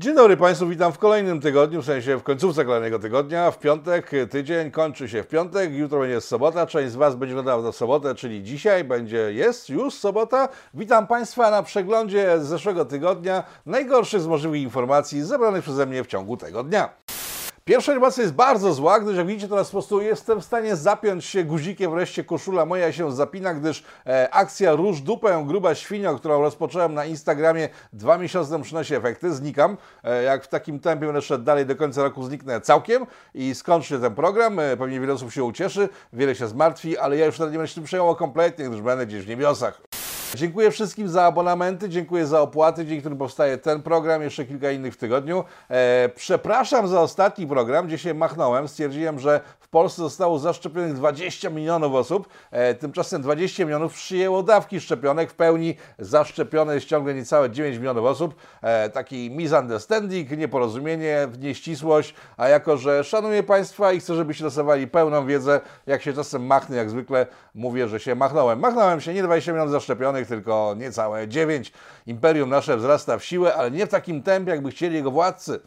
Dzień dobry Państwu, witam w kolejnym tygodniu, w sensie w końcówce kolejnego tygodnia. W piątek tydzień kończy się w piątek, jutro będzie sobota. Część z Was będzie oglądała do sobotę, czyli dzisiaj będzie, jest już sobota. Witam Państwa na przeglądzie z zeszłego tygodnia najgorszych z możliwych informacji zebranych przeze mnie w ciągu tego dnia. Pierwsza informacja jest bardzo zła, gdyż jak widzicie teraz po prostu jestem w stanie zapiąć się guzikiem, wreszcie koszula moja się zapina, gdyż e, akcja Róż Dupę Gruba Świnio, którą rozpocząłem na Instagramie dwa miesiące temu przynosi efekty, znikam. E, jak w takim tempie będę szedł dalej do końca roku zniknę całkiem i skończy się ten program. E, pewnie wiele osób się ucieszy, wiele się zmartwi, ale ja już wtedy nie będę się tym przejmował kompletnie, gdyż będę gdzieś w niebiosach. Dziękuję wszystkim za abonamenty, dziękuję za opłaty, dzięki którym powstaje ten program, jeszcze kilka innych w tygodniu. E, przepraszam za ostatni program, gdzie się machnąłem, stwierdziłem, że w Polsce zostało zaszczepionych 20 milionów osób, e, tymczasem 20 milionów przyjęło dawki szczepionek, w pełni zaszczepione jest ciągle niecałe 9 milionów osób. E, taki misunderstanding, nieporozumienie, nieścisłość, a jako, że szanuję Państwa i chcę, żebyście dostawali pełną wiedzę, jak się czasem machnę, jak zwykle mówię, że się machnąłem. Machnąłem się, nie 20 milionów zaszczepionych, tylko niecałe 9. Imperium nasze wzrasta w siłę, ale nie w takim tempie, jakby chcieli jego władcy.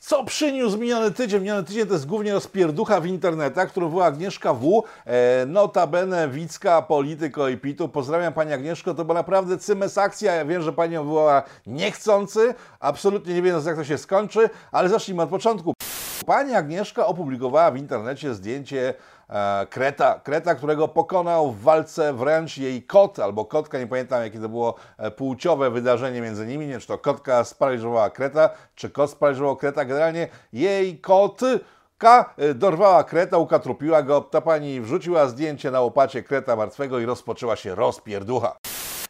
Co przyniósł miniony tydzień? Miniony tydzień to jest głównie rozpierducha w internetach, którą była Agnieszka W. E, notabene Wicka, polityko i pitu. Pozdrawiam Pani Agnieszko, to była naprawdę cymes akcja. Ja wiem, że Pani wywołała niechcący, absolutnie nie wiem, jak to się skończy, ale zacznijmy od początku. Pani Agnieszka opublikowała w internecie zdjęcie Kreta, Kreta, którego pokonał w walce wręcz jej kot albo kotka, nie pamiętam jakie to było e, płciowe wydarzenie między nimi, nie czy to kotka sparaliżowała Kreta, czy kot sparaliżował Kreta, generalnie jej kot e, dorwała kreta, ukatrupiła go, ta pani wrzuciła zdjęcie na łopacie kreta martwego i rozpoczęła się rozpierducha.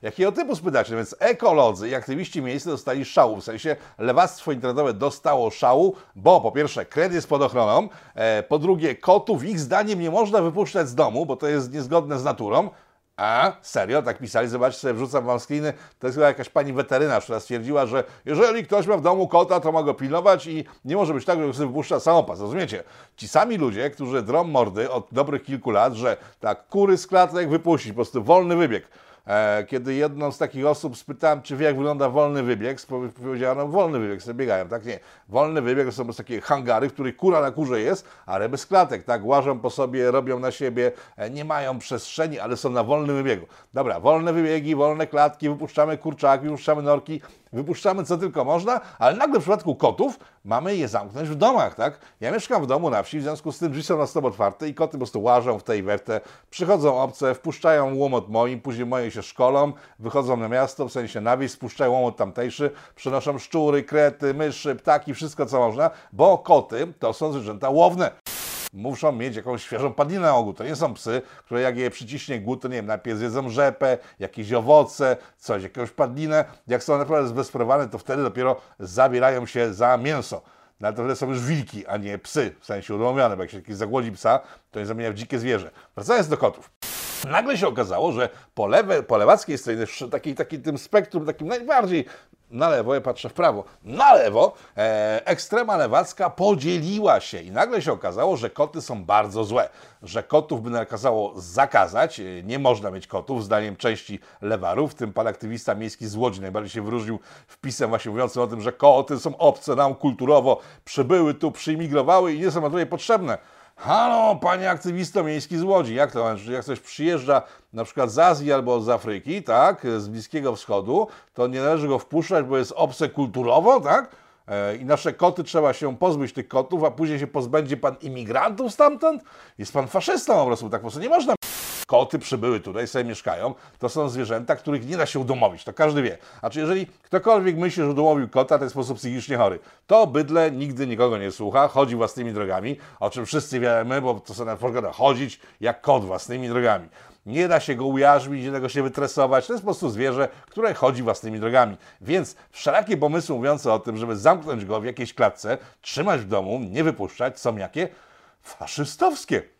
Jakiego typu spytacie? Więc ekolodzy i aktywiści miejsce dostali szału, w sensie lewactwo internetowe dostało szału, bo po pierwsze kred jest pod ochroną, e, po drugie kotów ich zdaniem nie można wypuszczać z domu, bo to jest niezgodne z naturą, a, serio? Tak pisali? Zobaczcie sobie, wrzucam wam screeny. To jest chyba jakaś pani weterynarz, która stwierdziła, że jeżeli ktoś ma w domu kota, to ma go pilnować i nie może być tak, że sobie wypuszcza samopas. Rozumiecie? Ci sami ludzie, którzy drą mordy od dobrych kilku lat, że tak, kury z klatek wypuścić, po prostu wolny wybieg. E, kiedy jedną z takich osób spytałem, czy wie, jak wygląda wolny wybieg, powiedziała, no wolny wybieg, sobie biegają. Tak nie. Wolny wybieg to są takie hangary, w których kura na kurze jest, ale bez klatek, tak? Łażą po sobie, robią na siebie, e, nie mają przestrzeni, ale są na wolnym wybiegu. Dobra, wolne wybiegi, wolne klatki, wypuszczamy kurczaki, wypuszczamy norki, wypuszczamy co tylko można, ale nagle w przypadku kotów mamy je zamknąć w domach, tak? Ja mieszkam w domu na wsi, w związku z tym drzwi są na stop otwarte i koty po prostu łażą w tej wertę, przychodzą obce, wpuszczają łomot moim, później moje się szkolą, wychodzą na miasto, w sensie na wieś, spuszczają łomot tamtejszy, przynoszą szczury, krety, myszy, ptaki, wszystko co można, bo koty to są zwierzęta łowne muszą mieć jakąś świeżą padlinę na ogół. To nie są psy, które jak je przyciśnie głód, to nie wiem, najpierw zjedzą rzepę, jakieś owoce, coś, jakąś padlinę. Jak są naprawdę zbezprowane, to wtedy dopiero zabierają się za mięso. No ale to wtedy są już wilki, a nie psy, w sensie udomowione, bo jak się jakiś zagłodzi psa, to nie zamienia w dzikie zwierzę. Wracając do kotów. Nagle się okazało, że po, lewe, po lewackiej stronie, takiej, takiej tym spektrum, takim najbardziej na lewo, ja patrzę w prawo, na lewo, e, ekstrema lewacka podzieliła się i nagle się okazało, że koty są bardzo złe, że kotów by nakazało zakazać, e, nie można mieć kotów, zdaniem części lewarów, w tym pan aktywista miejski z Łodzi najbardziej się wyróżnił wpisem właśnie mówiącym o tym, że koty są obce nam kulturowo, przybyły tu, przyimigrowały i nie są na tutaj potrzebne. Halo, panie aktywisto miejski z Łodzi, jak to jak ktoś przyjeżdża na przykład z Azji albo z Afryki, tak, z Bliskiego Wschodu, to nie należy go wpuszczać, bo jest obce kulturowo, tak? E, I nasze koty trzeba się pozbyć tych kotów, a później się pozbędzie pan imigrantów stamtąd? Jest pan faszystą po prostu, tak po prostu nie można koty przybyły tutaj, sobie mieszkają, to są zwierzęta, których nie da się udomowić, to każdy wie. A czy jeżeli ktokolwiek myśli, że udomowił kota, to jest sposób psychicznie chory. To bydle nigdy nikogo nie słucha, chodzi własnymi drogami, o czym wszyscy wiemy, bo to sobie na przykład chodzić jak kot własnymi drogami. Nie da się go ujarzmić, nie da go się wytresować. To jest po prostu zwierzę, które chodzi własnymi drogami. Więc wszelakie pomysły mówiące o tym, żeby zamknąć go w jakiejś klatce, trzymać w domu, nie wypuszczać, są jakie? Faszystowskie.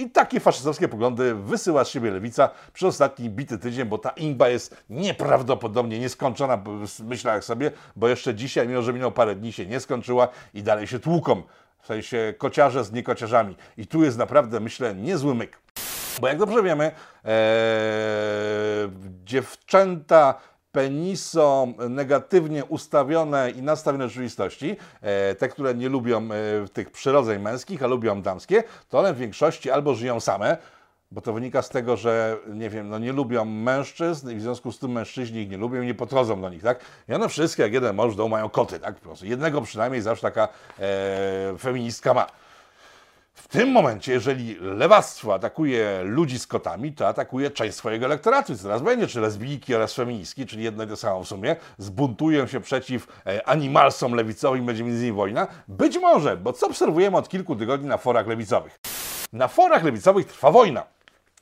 I takie faszystowskie poglądy wysyła z siebie lewica przez ostatni bity tydzień, bo ta imba jest nieprawdopodobnie nieskończona, myślę jak sobie, bo jeszcze dzisiaj, mimo że minęło parę dni, się nie skończyła i dalej się tłuką. W sensie kociarze z niekociarzami. I tu jest naprawdę, myślę, niezły myk. Bo jak dobrze wiemy, ee, dziewczęta penisom negatywnie ustawione i nastawione rzeczywistości, e, te, które nie lubią e, tych przyrodzeń męskich, a lubią damskie, to one w większości albo żyją same, bo to wynika z tego, że nie wiem, no nie lubią mężczyzn i w związku z tym mężczyźni ich nie lubią i nie podchodzą do nich, tak? I one wszystkie, jak jeden mąż w domu mają koty, tak? Po prostu jednego przynajmniej zawsze taka e, feministka ma. W tym momencie, jeżeli lewactwo atakuje ludzi z kotami, to atakuje część swojego elektoratu. I teraz będzie, czy lesbijki oraz feministki, czyli jedno i to samo w sumie, zbuntują się przeciw e, animalsom lewicowym, będzie między nimi wojna? Być może, bo co obserwujemy od kilku tygodni na forach lewicowych? Na forach lewicowych trwa wojna.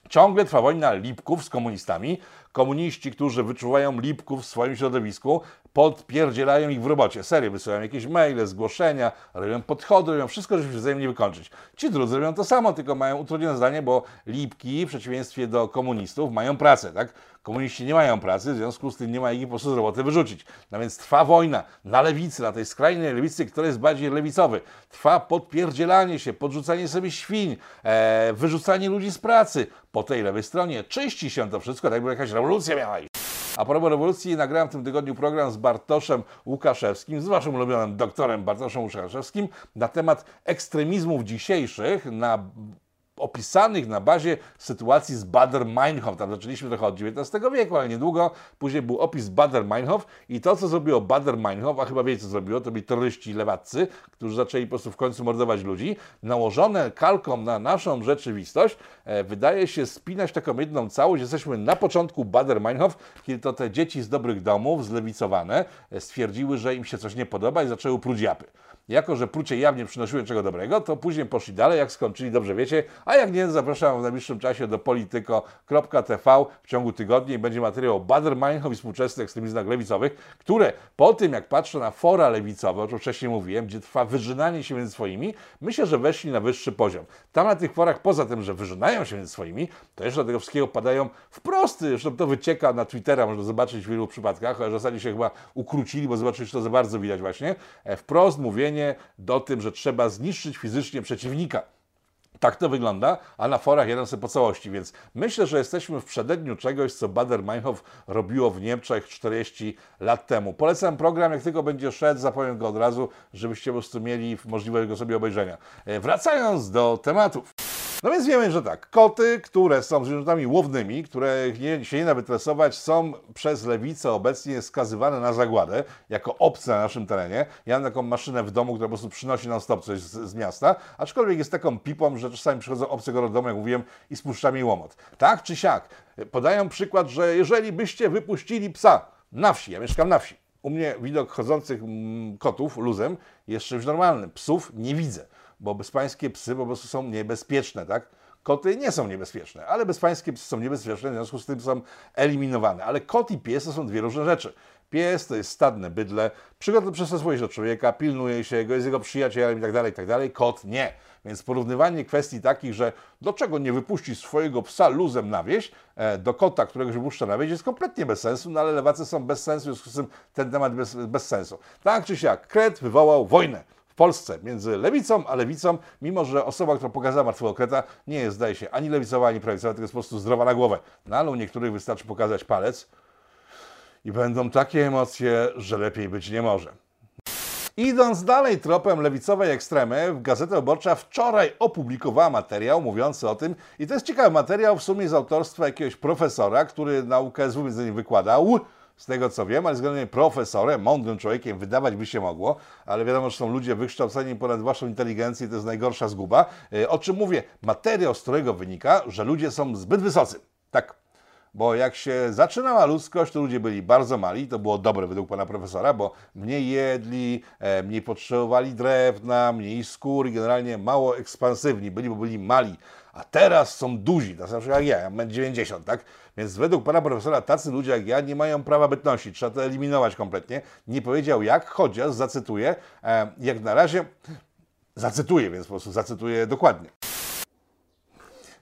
Ciągle trwa wojna lipków z komunistami. Komuniści, którzy wyczuwają lipków w swoim środowisku, podpierdzielają ich w robocie. Serio, wysyłają jakieś maile, zgłoszenia, robią podchody, robią wszystko, żeby się wzajemnie wykończyć. Ci drudzy robią to samo, tylko mają utrudnione zdanie, bo lipki, w przeciwieństwie do komunistów, mają pracę, tak? Komuniści nie mają pracy, w związku z tym nie ma ich po prostu z roboty wyrzucić. No więc trwa wojna na lewicy, na tej skrajnej lewicy, która jest bardziej lewicowy. Trwa podpierdzielanie się, podrzucanie sobie świń, e, wyrzucanie ludzi z pracy. Po tej lewej stronie czyści się to wszystko, tak jakby jakaś rewolucja miała iść. A propos rewolucji, nagrałem w tym tygodniu program z Bartoszem Łukaszewskim, z waszym ulubionym doktorem Bartoszem Łukaszewskim na temat ekstremizmów dzisiejszych na opisanych na bazie sytuacji z Bader-Meinhof. Tam zaczęliśmy trochę od XIX wieku, ale niedługo później był opis Bader-Meinhof i to, co zrobiło Bader-Meinhof, a chyba wiecie, co zrobiło, to byli terroryści lewaccy, którzy zaczęli po prostu w końcu mordować ludzi, nałożone kalką na naszą rzeczywistość, e, wydaje się spinać taką jedną całość. Jesteśmy na początku Bader-Meinhof, kiedy to te dzieci z dobrych domów, zlewicowane, e, stwierdziły, że im się coś nie podoba i zaczęły pruć japy. Jako, że prucie jawnie przynosiły czego dobrego, to później poszli dalej, jak skończyli, dobrze wiecie, a jak nie, zapraszam w najbliższym czasie do polityko.tv w ciągu tygodnia i będzie materiał o Bader-Meinhof i współczesnych ekstremizmach lewicowych, które po tym, jak patrzę na fora lewicowe, o czym wcześniej mówiłem, gdzie trwa wyżynanie się między swoimi, myślę, że weszli na wyższy poziom. Tam na tych forach, poza tym, że wyżynają się między swoimi, to jeszcze do tego wszystkiego padają wprost, zresztą to wycieka na Twittera, można zobaczyć w wielu przypadkach, w zasadzie się chyba ukrócili, bo zobaczyć to za bardzo widać właśnie, e, wprost mówienie do tym, że trzeba zniszczyć fizycznie przeciwnika. Tak to wygląda, a na forach jeden sobie po całości, więc myślę, że jesteśmy w przededniu czegoś, co Bader-Meinhof robiło w Niemczech 40 lat temu. Polecam program, jak tylko będzie szedł, zapowiem go od razu, żebyście po prostu mieli możliwość go sobie obejrzenia. E, wracając do tematów. No więc wiemy, że tak, koty, które są zwierzętami łownymi, które nie, się nie da wytresować, są przez lewicę obecnie skazywane na zagładę, jako obce na naszym terenie. Ja mam taką maszynę w domu, która po prostu przynosi nam stop coś z, z, miasta, aczkolwiek jest taką pipą, że czasami przychodzą obce do domu, jak mówiłem, i spuszcza mi łomot. Tak czy siak, podają przykład, że jeżeli byście wypuścili psa na wsi, ja mieszkam na wsi, u mnie widok chodzących mm, kotów luzem jest czymś normalnym, psów nie widzę bo bezpańskie psy po prostu są niebezpieczne, tak? Koty nie są niebezpieczne, ale bezpańskie psy są niebezpieczne, w związku z tym są eliminowane. Ale kot i pies to są dwie różne rzeczy. Pies to jest stadne bydle, przygotowany przystosowuje się do człowieka, pilnuje się go, jest jego przyjacielem itd., tak itd. Tak Kot nie. Więc porównywanie kwestii takich, że dlaczego nie wypuścić swojego psa luzem na wieś, e, do kota, którego się wypuszcza na wieś, jest kompletnie bez sensu, no ale lewacy są bez sensu, w związku z tym ten temat bez, bez sensu. Tak czy siak, Kret wywołał wojnę. Polsce między lewicą a lewicą, mimo że osoba, która pokazała martwego kreta, nie jest, zdaje się, ani lewicowa, ani prawicowa, tylko jest po prostu zdrowa na głowę. No ale u niektórych wystarczy pokazać palec i będą takie emocje, że lepiej być nie może. Idąc dalej tropem lewicowej ekstremy, Gazeta Wyborcza wczoraj opublikowała materiał mówiący o tym, i to jest ciekawy materiał w sumie z autorstwa jakiegoś profesora, który naukę z innymi wykładał, z tego co wiem, ale względnie profesorem, mądrym człowiekiem wydawać by się mogło, ale wiadomo, że są ludzie wykształceni ponad waszą inteligencję to jest najgorsza zguba. E, o czym mówię? Materiał, z którego wynika, że ludzie są zbyt wysocy. Tak. Bo jak się zaczynała ludzkość, to ludzie byli bardzo mali, to było dobre według pana profesora, bo mniej jedli, e, mniej potrzebowali drewna, mniej skór generalnie mało ekspansywni byli, bo byli mali a teraz są duzi, to znaczy jak ja, ja mam 90, tak? Więc według pana profesora tacy ludzie jak ja nie mają prawa bytności, trzeba to eliminować kompletnie. Nie powiedział jak, chociaż zacytuję, e, jak na razie, zacytuję, więc po prostu zacytuję dokładnie.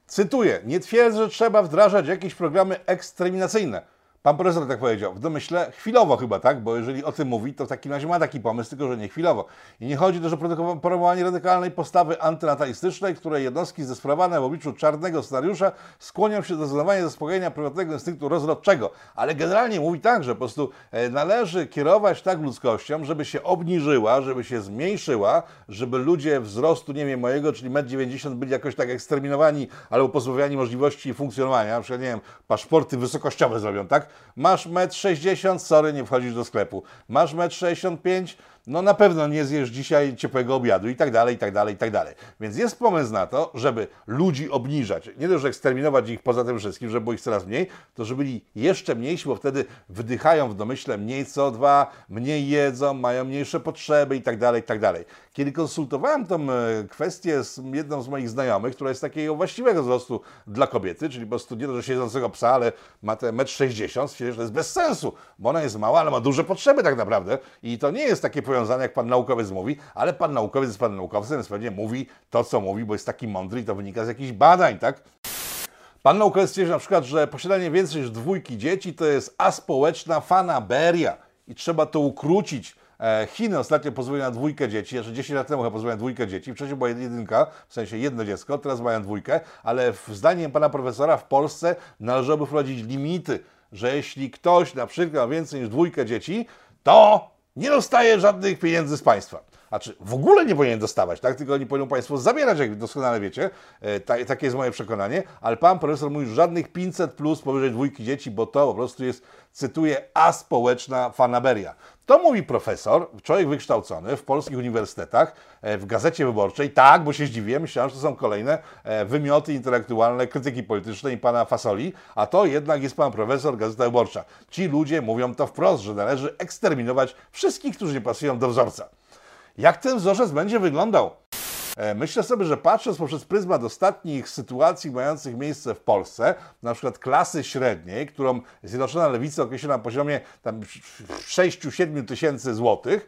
Cytuję, nie twierdzę, że trzeba wdrażać jakieś programy ekstreminacyjne Pan profesor tak powiedział, w domyśle chwilowo chyba, tak? Bo jeżeli o tym mówi, to w takim razie ma taki pomysł, tylko że nie chwilowo. I nie chodzi też o promowanie radykalnej postawy antynatalistycznej, której jednostki zesprawane w obliczu czarnego scenariusza skłonią się do zadawania zaspokojenia prywatnego instynktu rozrodczego. Ale generalnie mówi tak, że po prostu e, należy kierować tak ludzkością, żeby się obniżyła, żeby się zmniejszyła, żeby ludzie wzrostu, nie wiem, mojego, czyli 1,90 m byli jakoś tak eksterminowani albo pozbawiani możliwości funkcjonowania. Na przykład, nie wiem, paszporty wysokościowe zrobią, tak? Masz 1,60 m, sorry, nie wchodzisz do sklepu. Masz 1,65 m, no na pewno nie zjesz dzisiaj ciepłego obiadu i tak dalej, i tak dalej, i tak dalej. Więc jest pomysł na to, żeby ludzi obniżać. Nie tylko, że eksterminować ich poza tym wszystkim, żeby było ich coraz mniej, to żeby byli jeszcze mniejsi, bo wtedy wydychają w domyśle mniej CO2, mniej jedzą, mają mniejsze potrzeby i tak dalej, i tak dalej. Kiedy konsultowałem tą e, kwestię z jedną z moich znajomych, która jest takiego właściwego wzrostu dla kobiety, czyli po prostu nie że siedzącego psa, ale ma te 1,60 m, stwierdził, że to jest bez sensu, bo ona jest mała, ale ma duże potrzeby tak naprawdę i to nie jest takie powiązane, jak pan naukowiec mówi, ale pan naukowiec jest pan naukowcem, więc pewnie mówi to, co mówi, bo jest taki mądry i to wynika z jakichś badań, tak? Pan naukowiec stwierdzi na przykład, że posiadanie więcej niż dwójki dzieci to jest aspołeczna fanaberia i trzeba to ukrócić Chiny ostatnio pozwoliły na dwójkę dzieci, jeszcze 10 lat temu chyba pozwoliły na dwójkę dzieci, wcześniej była jedynka, w sensie jedno dziecko, teraz mają dwójkę, ale zdaniem pana profesora w Polsce należałoby wprowadzić limity, że jeśli ktoś na przykład ma więcej niż dwójkę dzieci, to nie dostaje żadnych pieniędzy z państwa. Znaczy, w ogóle nie powinien dostawać, tak? Tylko oni powinien Państwo zabierać, jak doskonale wiecie. E, ta, takie jest moje przekonanie. Ale Pan Profesor mówi, żadnych 500 plus powyżej dwójki dzieci, bo to po prostu jest, cytuję, aspołeczna fanaberia. To mówi profesor, człowiek wykształcony w polskich uniwersytetach, e, w Gazecie Wyborczej. Tak, bo się zdziwiłem, myślałem, że to są kolejne e, wymioty intelektualne krytyki politycznej pana Fasoli, a to jednak jest pan profesor Gazeta Wyborcza. Ci ludzie mówią to wprost, że należy eksterminować wszystkich, którzy nie pasują do wzorca. Jak ten wzorzec będzie wyglądał? E, myślę sobie, że patrząc poprzez pryzmat ostatnich sytuacji mających miejsce w Polsce, na przykład klasy średniej, którą Zjednoczona Lewica określa na poziomie 6-7 tysięcy złotych,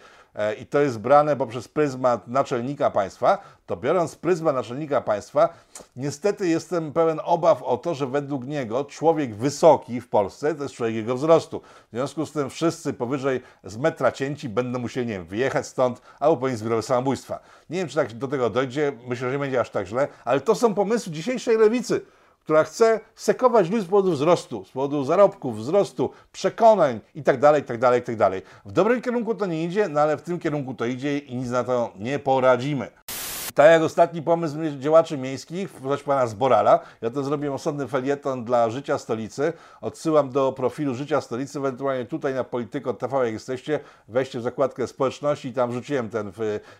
i to jest brane poprzez pryzmat naczelnika państwa, to biorąc pryzmat naczelnika państwa, niestety jestem pełen obaw o to, że według niego człowiek wysoki w Polsce to jest człowiek jego wzrostu. W związku z tym wszyscy powyżej z metra cięci będą musieli, nie wiem, wyjechać stąd albo ponieść zbiorowe samobójstwa. Nie wiem, czy tak do tego dojdzie, myślę, że nie będzie aż tak źle, ale to są pomysły dzisiejszej lewicy która chce sekować ludzi z powodu wzrostu, z powodu zarobków, wzrostu, przekonań itd., itd., itd. W dobrym kierunku to nie idzie, no ale w tym kierunku to idzie i nic na to nie poradzimy. Tak jak ostatni pomysł działaczy miejskich, proszę pana Zborala, ja to zrobiłem osobny felieton dla Życia Stolicy, odsyłam do profilu Życia Stolicy, ewentualnie tutaj na Polityko TV, jak jesteście, weźcie w zakładkę społeczności i tam rzuciłem ten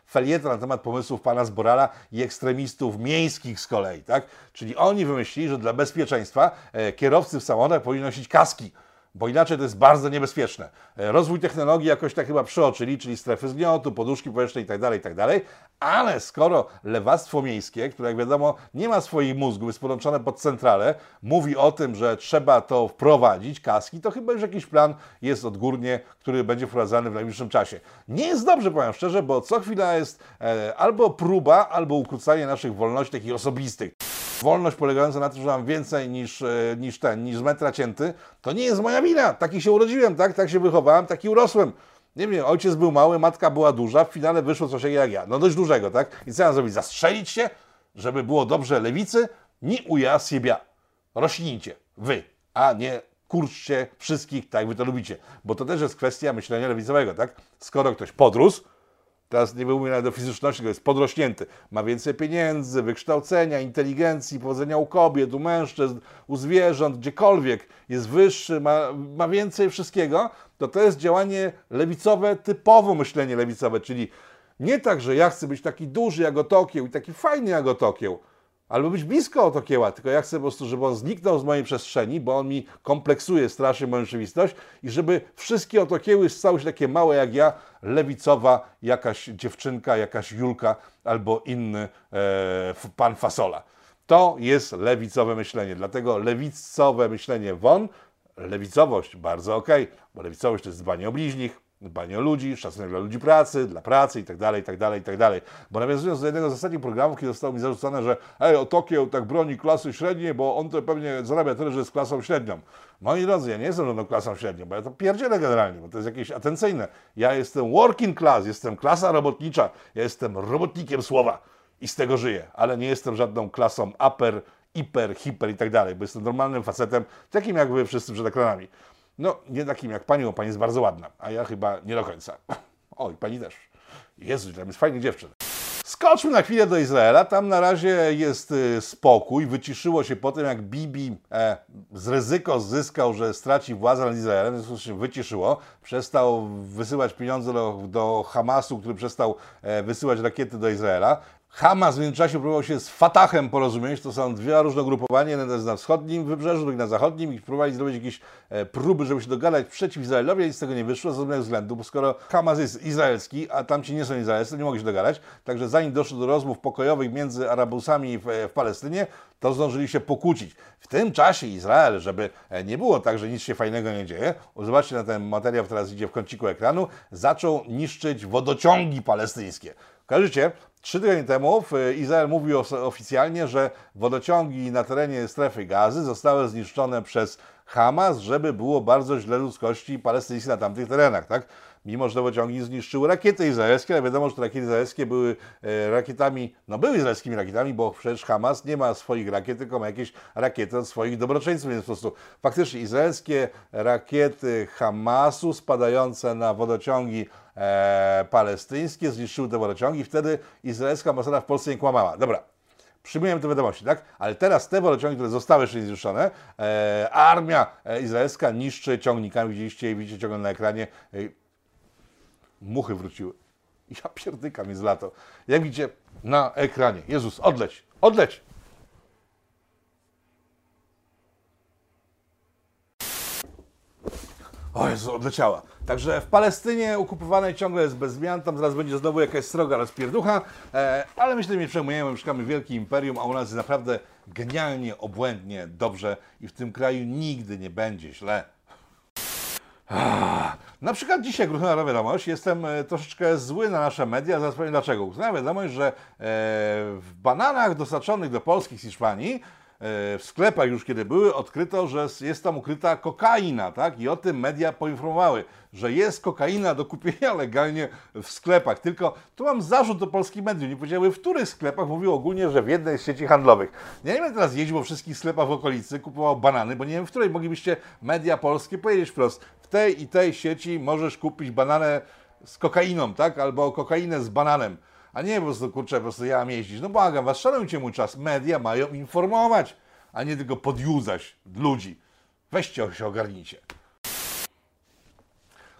felieton na temat pomysłów pana Zborala i ekstremistów miejskich z kolei, tak? Czyli oni wymyślili, że dla bezpieczeństwa e, kierowcy w samochodach powinni nosić kaski bo inaczej to jest bardzo niebezpieczne. E, rozwój technologii jakoś tak chyba przeoczyli, czyli strefy zgniotu, poduszki powietrzne itd., itd., tak ale skoro lewactwo miejskie, które jak wiadomo nie ma swoich mózgów, jest podłączone pod centralę, mówi o tym, że trzeba to wprowadzić, kaski, to chyba już jakiś plan jest odgórnie, który będzie wprowadzany w najbliższym czasie. Nie jest dobrze, powiem szczerze, bo co chwila jest e, albo próba, albo ukrócanie naszych wolności takich osobistych. Wolność polegająca na tym, że mam więcej niż, e, niż ten, niż z metra cięty, to nie jest moja wina. Taki się urodziłem, tak? Tak się wychowałem, taki urosłem. Nie wiem, ojciec był mały, matka była duża, w finale wyszło coś jak ja. No dość dużego, tak? I co ja zrobić? Zastrzelić się, żeby było dobrze lewicy? Nie uja siebie. Rośnijcie. Wy. A nie kurczcie wszystkich, tak wy to lubicie. Bo to też jest kwestia myślenia lewicowego, tak? Skoro ktoś podrósł, Teraz nie mówię nawet o fizyczności, to jest podrośnięty. Ma więcej pieniędzy, wykształcenia, inteligencji, powodzenia u kobiet, u mężczyzn, u zwierząt, gdziekolwiek. Jest wyższy, ma, ma więcej wszystkiego. To to jest działanie lewicowe, typowo myślenie lewicowe, czyli nie tak, że ja chcę być taki duży jak Otokieł i taki fajny jak Otokieł, albo być blisko Otokieła, tylko ja chcę po prostu, żeby on zniknął z mojej przestrzeni, bo on mi kompleksuje strasznie moją rzeczywistość i żeby wszystkie Otokieły stały się takie małe jak ja, lewicowa jakaś dziewczynka, jakaś Julka albo inny e, pan Fasola. To jest lewicowe myślenie, dlatego lewicowe myślenie won, lewicowość bardzo ok, bo lewicowość to jest dbanie o bliźnich, dbanie o ludzi, szacunek dla ludzi pracy, dla pracy itd., itd., itd. Bo nawiązując do jednego z ostatnich programów, kiedy zostało mi zarzucone, że ej, Tokio tak broni klasy średniej, bo on to pewnie zarabia tyle, że jest klasą średnią. Moi drodzy, ja nie jestem żadną klasą średnią, bo ja to pierdzielę generalnie, bo to jest jakieś atencyjne. Ja jestem working class, jestem klasa robotnicza, ja jestem robotnikiem słowa i z tego żyję, ale nie jestem żadną klasą upper, hiper, hiper i tak bo jestem normalnym facetem, takim jak wy wszyscy przed ekranami. No, nie takim jak pani, bo pani jest bardzo ładna, a ja chyba nie do końca. O, i pani też. Jezu, tam jest fajnych dziewczyn. Skoczmy na chwilę do Izraela. Tam na razie jest y, spokój. Wyciszyło się po tym, jak Bibi e, z ryzyko zyskał, że straci władzę nad Izraelem. W związku z czym wyciszyło. Przestał wysyłać pieniądze do, do Hamasu, który przestał e, wysyłać rakiety do Izraela. Hamas w międzyczasie próbował się z Fatahem porozumieć. To są dwie różne ugrupowania. Jedno jest na wschodnim wybrzeżu, drugie na zachodnim. I próbowali zrobić jakieś e, próby, żeby się dogadać przeciw Izraelowi, i z tego nie wyszło z różnych względów, bo skoro Hamas jest izraelski, a tamci nie są izraelscy, nie mogli się dogadać. Także zanim doszło do rozmów pokojowych między Arabusami w, w Palestynie, to zdążyli się pokłócić. W tym czasie Izrael, żeby e, nie było tak, że nic się fajnego nie dzieje, zobaczcie na ten materiał, teraz idzie w kąciku ekranu, zaczął niszczyć wodociągi palestyńskie. Kojarzycie? Trzy tygodnie temu Izrael mówił oficjalnie, że wodociągi na terenie strefy gazy zostały zniszczone przez Hamas, żeby było bardzo źle ludzkości palestyńskiej na tamtych terenach, tak? Mimo, że wodociągi zniszczyły rakiety izraelskie, ale wiadomo, że te rakiety izraelskie były e, rakietami, no były izraelskimi rakietami, bo przecież Hamas nie ma swoich rakiet, tylko ma jakieś rakiety od swoich dobroczyńców, więc po prostu faktycznie izraelskie rakiety Hamasu spadające na wodociągi e, palestyńskie zniszczyły te wodociągi. Wtedy izraelska ambasada w Polsce nie kłamała. Dobra, przyjmujemy te wiadomości, tak? Ale teraz te wodociągi, które zostały jeszcze zniszczone, e, armia e, izraelska niszczy ciągnikami, widzieliście, widzicie ciągle na ekranie, e, muchy wróciły. Ja pierdykam jest lato. Jak widzicie na ekranie, Jezus, odleć, odleć! O Jezu, odleciała. Także w Palestynie okupowanej ciągle jest bez zmian, tam zaraz będzie znowu jakaś sroga rozpierducha, e, ale myślę, że nie przejmujemy, mieszkamy w wielkim imperium, a u nas jest naprawdę genialnie, obłędnie, dobrze i w tym kraju nigdy nie będzie źle. Na przykład dzisiaj gruchna wiadomość, jestem e, troszeczkę zły na nasze media, zaraz powiem dlaczego. Gruchna wiadomość, że e, w bananach dostarczonych do Polski z Hiszpanii w sklepach już kiedy były, odkryto, że jest tam ukryta kokaina, tak? I o tym media poinformowały, że jest kokaina do kupienia legalnie w sklepach. Tylko tu mam zarzut do polskich mediów. Nie powiedziały, w których sklepach. Mówił ogólnie, że w jednej z sieci handlowych. Ja nie będę teraz jeździł po wszystkich sklepach w okolicy, kupował banany, bo nie wiem, w której moglibyście media polskie powiedzieć wprost. W tej i tej sieci możesz kupić bananę z kokainą, tak? Albo kokainę z bananem a nie po prostu, kurczę, po prostu ja mam jeździć. No błagam was, szanujcie mój czas. Media mają informować, a nie tylko podjuzać ludzi. Weźcie się ogarnijcie.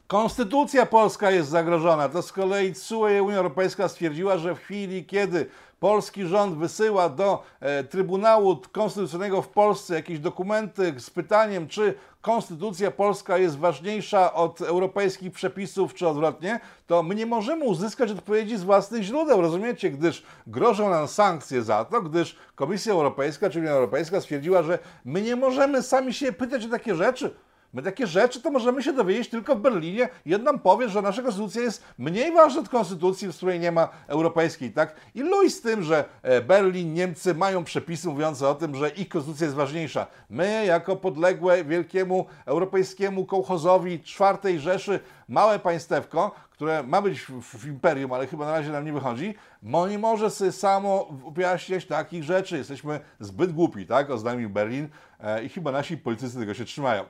Konstytucja polska jest zagrożona. To z kolei CUE i Unia Europejska stwierdziła, że w chwili, kiedy polski rząd wysyła do e, Trybunału Konstytucyjnego w Polsce jakieś dokumenty z pytaniem, czy konstytucja polska jest ważniejsza od europejskich przepisów, czy odwrotnie, to my nie możemy uzyskać odpowiedzi z własnych źródeł, rozumiecie? Gdyż grożą nam sankcje za to, gdyż Komisja Europejska czy Unia Europejska stwierdziła, że my nie możemy sami się pytać o takie rzeczy. My takie rzeczy to możemy się dowiedzieć tylko w Berlinie i on nam powie, że nasza konstytucja jest mniej ważna od konstytucji, w której nie ma europejskiej, tak? I luj z tym, że e, Berlin, Niemcy mają przepisy mówiące o tym, że ich konstytucja jest ważniejsza. My, jako podległe wielkiemu europejskiemu kołchozowi czwartej Rzeszy, małe państewko, które ma być w, imperium, ale chyba na razie nam nie wychodzi, nie może sobie samo objaśniać takich rzeczy. Jesteśmy zbyt głupi, tak? Oznajmił Berlin e, i chyba nasi politycy tego się trzymają.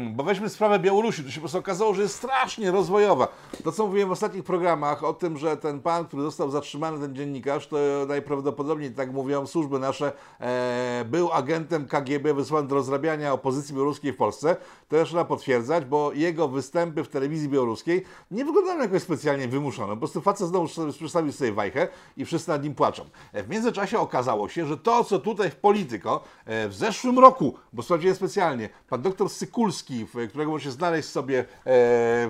Bo weźmy sprawę Białorusi, to się po prostu okazało, że jest strasznie rozwojowa. To, co mówiłem w ostatnich programach o tym, że ten pan, który został zatrzymany, ten dziennikarz, to najprawdopodobniej, tak mówią służby nasze, e, był agentem KGB wysłanym do rozrabiania opozycji białoruskiej w Polsce. To też trzeba potwierdzać, bo jego występy w telewizji białoruskiej nie wyglądają jakoś specjalnie wymuszone. Po prostu facet znowu przedstawił sobie wajchę i wszyscy nad nim płaczą. E, w międzyczasie okazało się, że to, co tutaj w Polityko e, w zeszłym roku, bo sprawdziłem specjalnie, pan doktor Sykulski którego możecie znaleźć sobie e,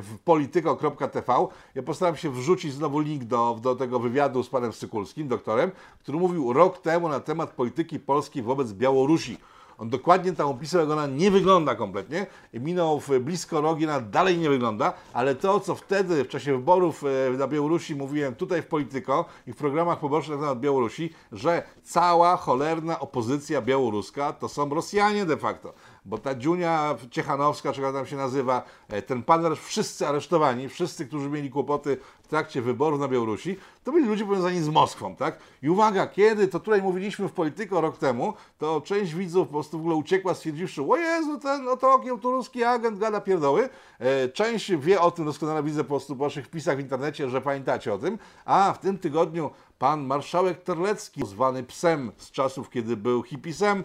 w polityko.tv. Ja postaram się wrzucić znowu link do, do tego wywiadu z panem Sykulskim, doktorem, który mówił rok temu na temat polityki polskiej wobec Białorusi. On dokładnie tak opisał, jak ona nie wygląda kompletnie. Minął w blisko rogi, ona dalej nie wygląda, ale to, co wtedy w czasie wyborów e, na Białorusi mówiłem tutaj w Polityko i w programach pobocznych na temat Białorusi, że cała cholerna opozycja białoruska to są Rosjanie de facto bo ta Dziunia Ciechanowska, czy jak tam się nazywa, e, ten panel, wszyscy aresztowani, wszyscy, którzy mieli kłopoty w trakcie wyborów na Białorusi, to byli ludzie powiązani z Moskwą, tak? I uwaga, kiedy, to tutaj mówiliśmy w Polityko rok temu, to część widzów po prostu w ogóle uciekła, stwierdziwszy, o Jezu, ten oto okieł tu ruski agent gada pierdoły. E, część wie o tym, doskonale widzę po prostu po waszych wpisach w internecie, że pamiętacie o tym, a w tym tygodniu pan marszałek Terlecki, zwany psem z czasów, kiedy był hipisem,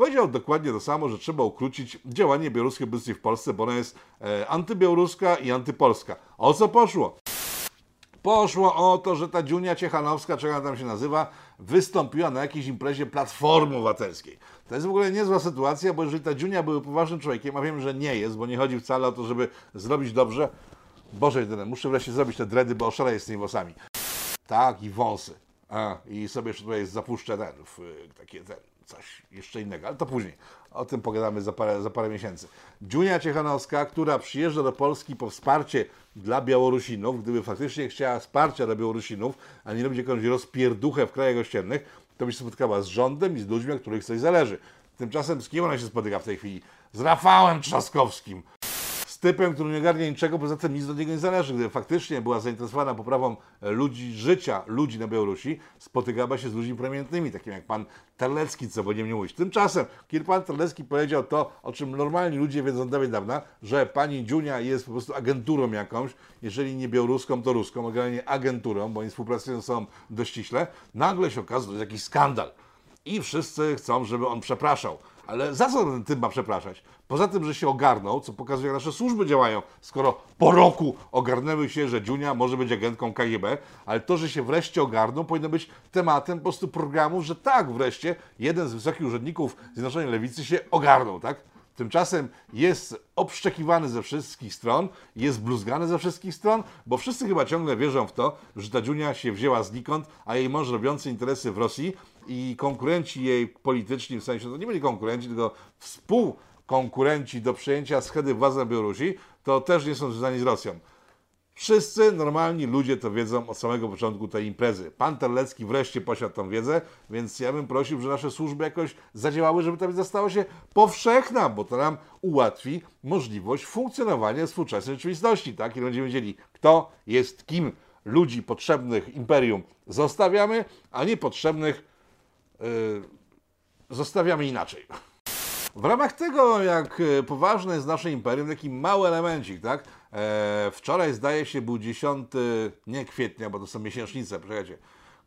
powiedział dokładnie to samo, że trzeba ukrócić działanie białoruskie obecnie w Polsce, bo ona jest e, antybiałoruska i antypolska. O co poszło? Poszło o to, że ta Dziunia Ciechanowska, czy jak tam się nazywa, wystąpiła na jakiejś imprezie Platformy Obywatelskiej. To jest w ogóle niezła sytuacja, bo jeżeli ta Dziunia był poważnym człowiekiem, a wiem, że nie jest, bo nie chodzi wcale o to, żeby zrobić dobrze. Boże jedyne, muszę wreszcie zrobić te dredy, bo oszaleję z tymi włosami. Tak, i wąsy. A, I sobie jeszcze tutaj zapuszczę ten, w, takie ten, coś jeszcze innego, ale to później. O tym pogadamy za parę, za parę miesięcy. Dziunia Ciechanowska, która przyjeżdża do Polski po wsparcie dla Białorusinów, gdyby faktycznie chciała wsparcia dla Białorusinów, a nie robić jakąś rozpierduchę w krajach ościennych, to by się spotkała z rządem i z ludźmi, których coś zależy. Tymczasem z kim ona się spotyka w tej chwili? Z Rafałem Trzaskowskim typem, który nie ogarnia niczego, poza tym nic do niego nie zależy. Gdyby faktycznie była zainteresowana poprawą e, ludzi, życia ludzi na Białorusi, spotykała się z ludźmi prominentnymi, takim jak pan Terlecki, co bo nie mówić. Tymczasem, kiedy pan Terlecki powiedział to, o czym normalni ludzie wiedzą od dawna, że pani Dziunia jest po prostu agenturą jakąś, jeżeli nie białoruską, to ruską, generalnie agenturą, bo oni współpracują ze sobą dość ściśle, nagle się okazuje, że jakiś skandal. I wszyscy chcą, żeby on przepraszał. Ale za co ten typ ma przepraszać? Poza tym, że się ogarnął, co pokazuje, jak nasze służby działają, skoro po roku ogarnęły się, że Dziunia może być agentką KGB, ale to, że się wreszcie ogarną, powinno być tematem po prostu programu, że tak, wreszcie jeden z wysokich urzędników Zjednoczonej Lewicy się ogarnął, tak? Tymczasem jest obszczekiwany ze wszystkich stron, jest bluzgany ze wszystkich stron, bo wszyscy chyba ciągle wierzą w to, że ta Dziunia się wzięła znikąd, a jej mąż robiący interesy w Rosji i konkurenci jej polityczni, w sensie to nie byli konkurenci, tylko współkonkurenci do przejęcia schedy władzy na Białorusi, to też nie są związani z Rosją. Wszyscy normalni ludzie to wiedzą od samego początku tej imprezy. Pan Terlecki wreszcie posiadł tą wiedzę, więc ja bym prosił, że nasze służby jakoś zadziałały, żeby ta wiedza stała się powszechna, bo to nam ułatwi możliwość funkcjonowania współczesnej rzeczywistości. Tak? I będziemy wiedzieli, kto jest kim. Ludzi potrzebnych imperium zostawiamy, a niepotrzebnych yy, zostawiamy inaczej. W ramach tego, jak e, poważne jest nasze imperium, taki mały elemencik, tak? E, wczoraj zdaje się był 10, nie kwietnia, bo to są miesięcznice, przecież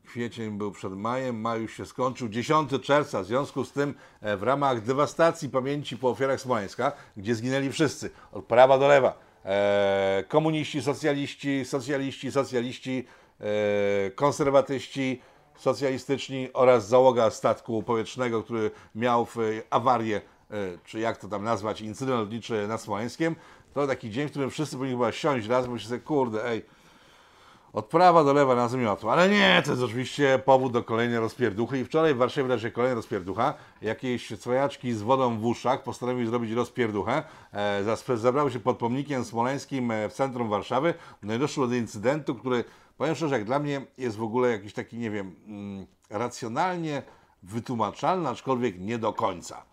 kwiecień był przed majem, maj już się skończył, 10 czerwca, w związku z tym e, w ramach dewastacji pamięci po ofiarach Smoleńska, gdzie zginęli wszyscy, od prawa do lewa, e, komuniści, socjaliści, socjaliści, socjaliści, e, konserwatyści, socjalistyczni oraz załoga statku powietrznego, który miał w awarię czy jak to tam nazwać, incydent lotniczy nad Smoleńskiem, to taki dzień, w którym wszyscy powinni chyba siąść raz, bo się sobie, kurde, ej, od prawa do lewa na zmiotu. Ale nie, to jest oczywiście powód do kolejnej rozpierduchy. I wczoraj w Warszawie wydarzyła się kolejna rozpierducha. Jakieś cwajaczki z wodą w uszach postanowiły zrobić rozpierduchę. E, zabrały się pod pomnikiem smoleńskim e, w centrum Warszawy. No i doszło do incydentu, który, powiem szczerze, jak dla mnie jest w ogóle jakiś taki, nie wiem, mm, racjonalnie wytłumaczalny, aczkolwiek nie do końca.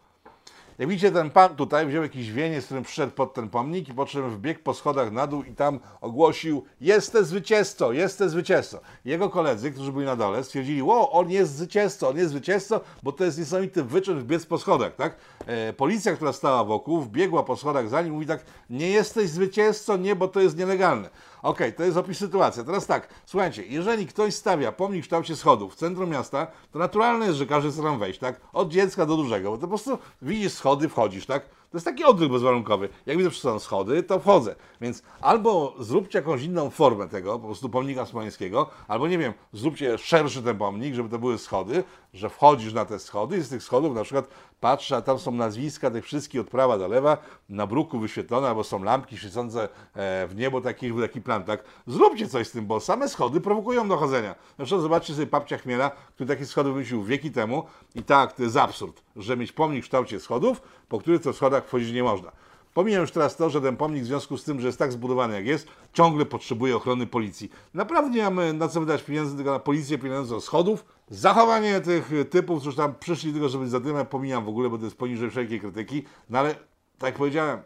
Jak widzicie, ten pan tutaj wziął jakiś wieniec, którym przyszedł pod ten pomnik i po czym wbiegł po schodach na dół i tam ogłosił Jestem zwycięzcą, jestem zwycięzcą. Jego koledzy, którzy byli na dole, stwierdzili, wow, on jest zwycięzcą, on jest zwycięzcą, bo to jest niesamowity wyczyn wbiec po schodach, tak? E, policja, która stała wokół, wbiegła po schodach za nim mówi tak, nie jesteś zwycięzcą, nie, bo to jest nielegalne. Okay, to jest opis sytuacji. Teraz tak, słuchajcie, jeżeli ktoś stawia pomnik w kształcie schodów w centrum miasta, to naturalne jest, że każdy chce tam wejść, tak? Od dziecka do dużego, bo to po prostu widzisz schody, wchodzisz, tak? To jest taki odruch bezwarunkowy. Jak widzę, że są schody, to wchodzę. Więc albo zróbcie jakąś inną formę tego, po prostu pomnika smoleńskiego, albo nie wiem, zróbcie szerszy ten pomnik, żeby to były schody, że wchodzisz na te schody i z tych schodów na przykład patrzę, a tam są nazwiska tych wszystkich od prawa do lewa, na bruku wyświetlone, albo są lampki świecące e, w niebo, taki, taki plan, tak? Zróbcie coś z tym, bo same schody prowokują do chodzenia. Przykład zobaczcie sobie papcia Chmiela, który takie schody wymyślił wieki temu i tak, to jest absurd że mieć pomnik w kształcie schodów, po których to schodach wchodzić nie można. Pomijam już teraz to, że ten pomnik w związku z tym, że jest tak zbudowany jak jest, ciągle potrzebuje ochrony policji. Naprawdę nie mamy na co wydać pieniędzy, tylko na policję, pieniądze od schodów. Zachowanie tych typów, którzy tam przyszli tylko, żeby zadymać, pomijam w ogóle, bo to jest poniżej wszelkiej krytyki. No ale, tak jak powiedziałem,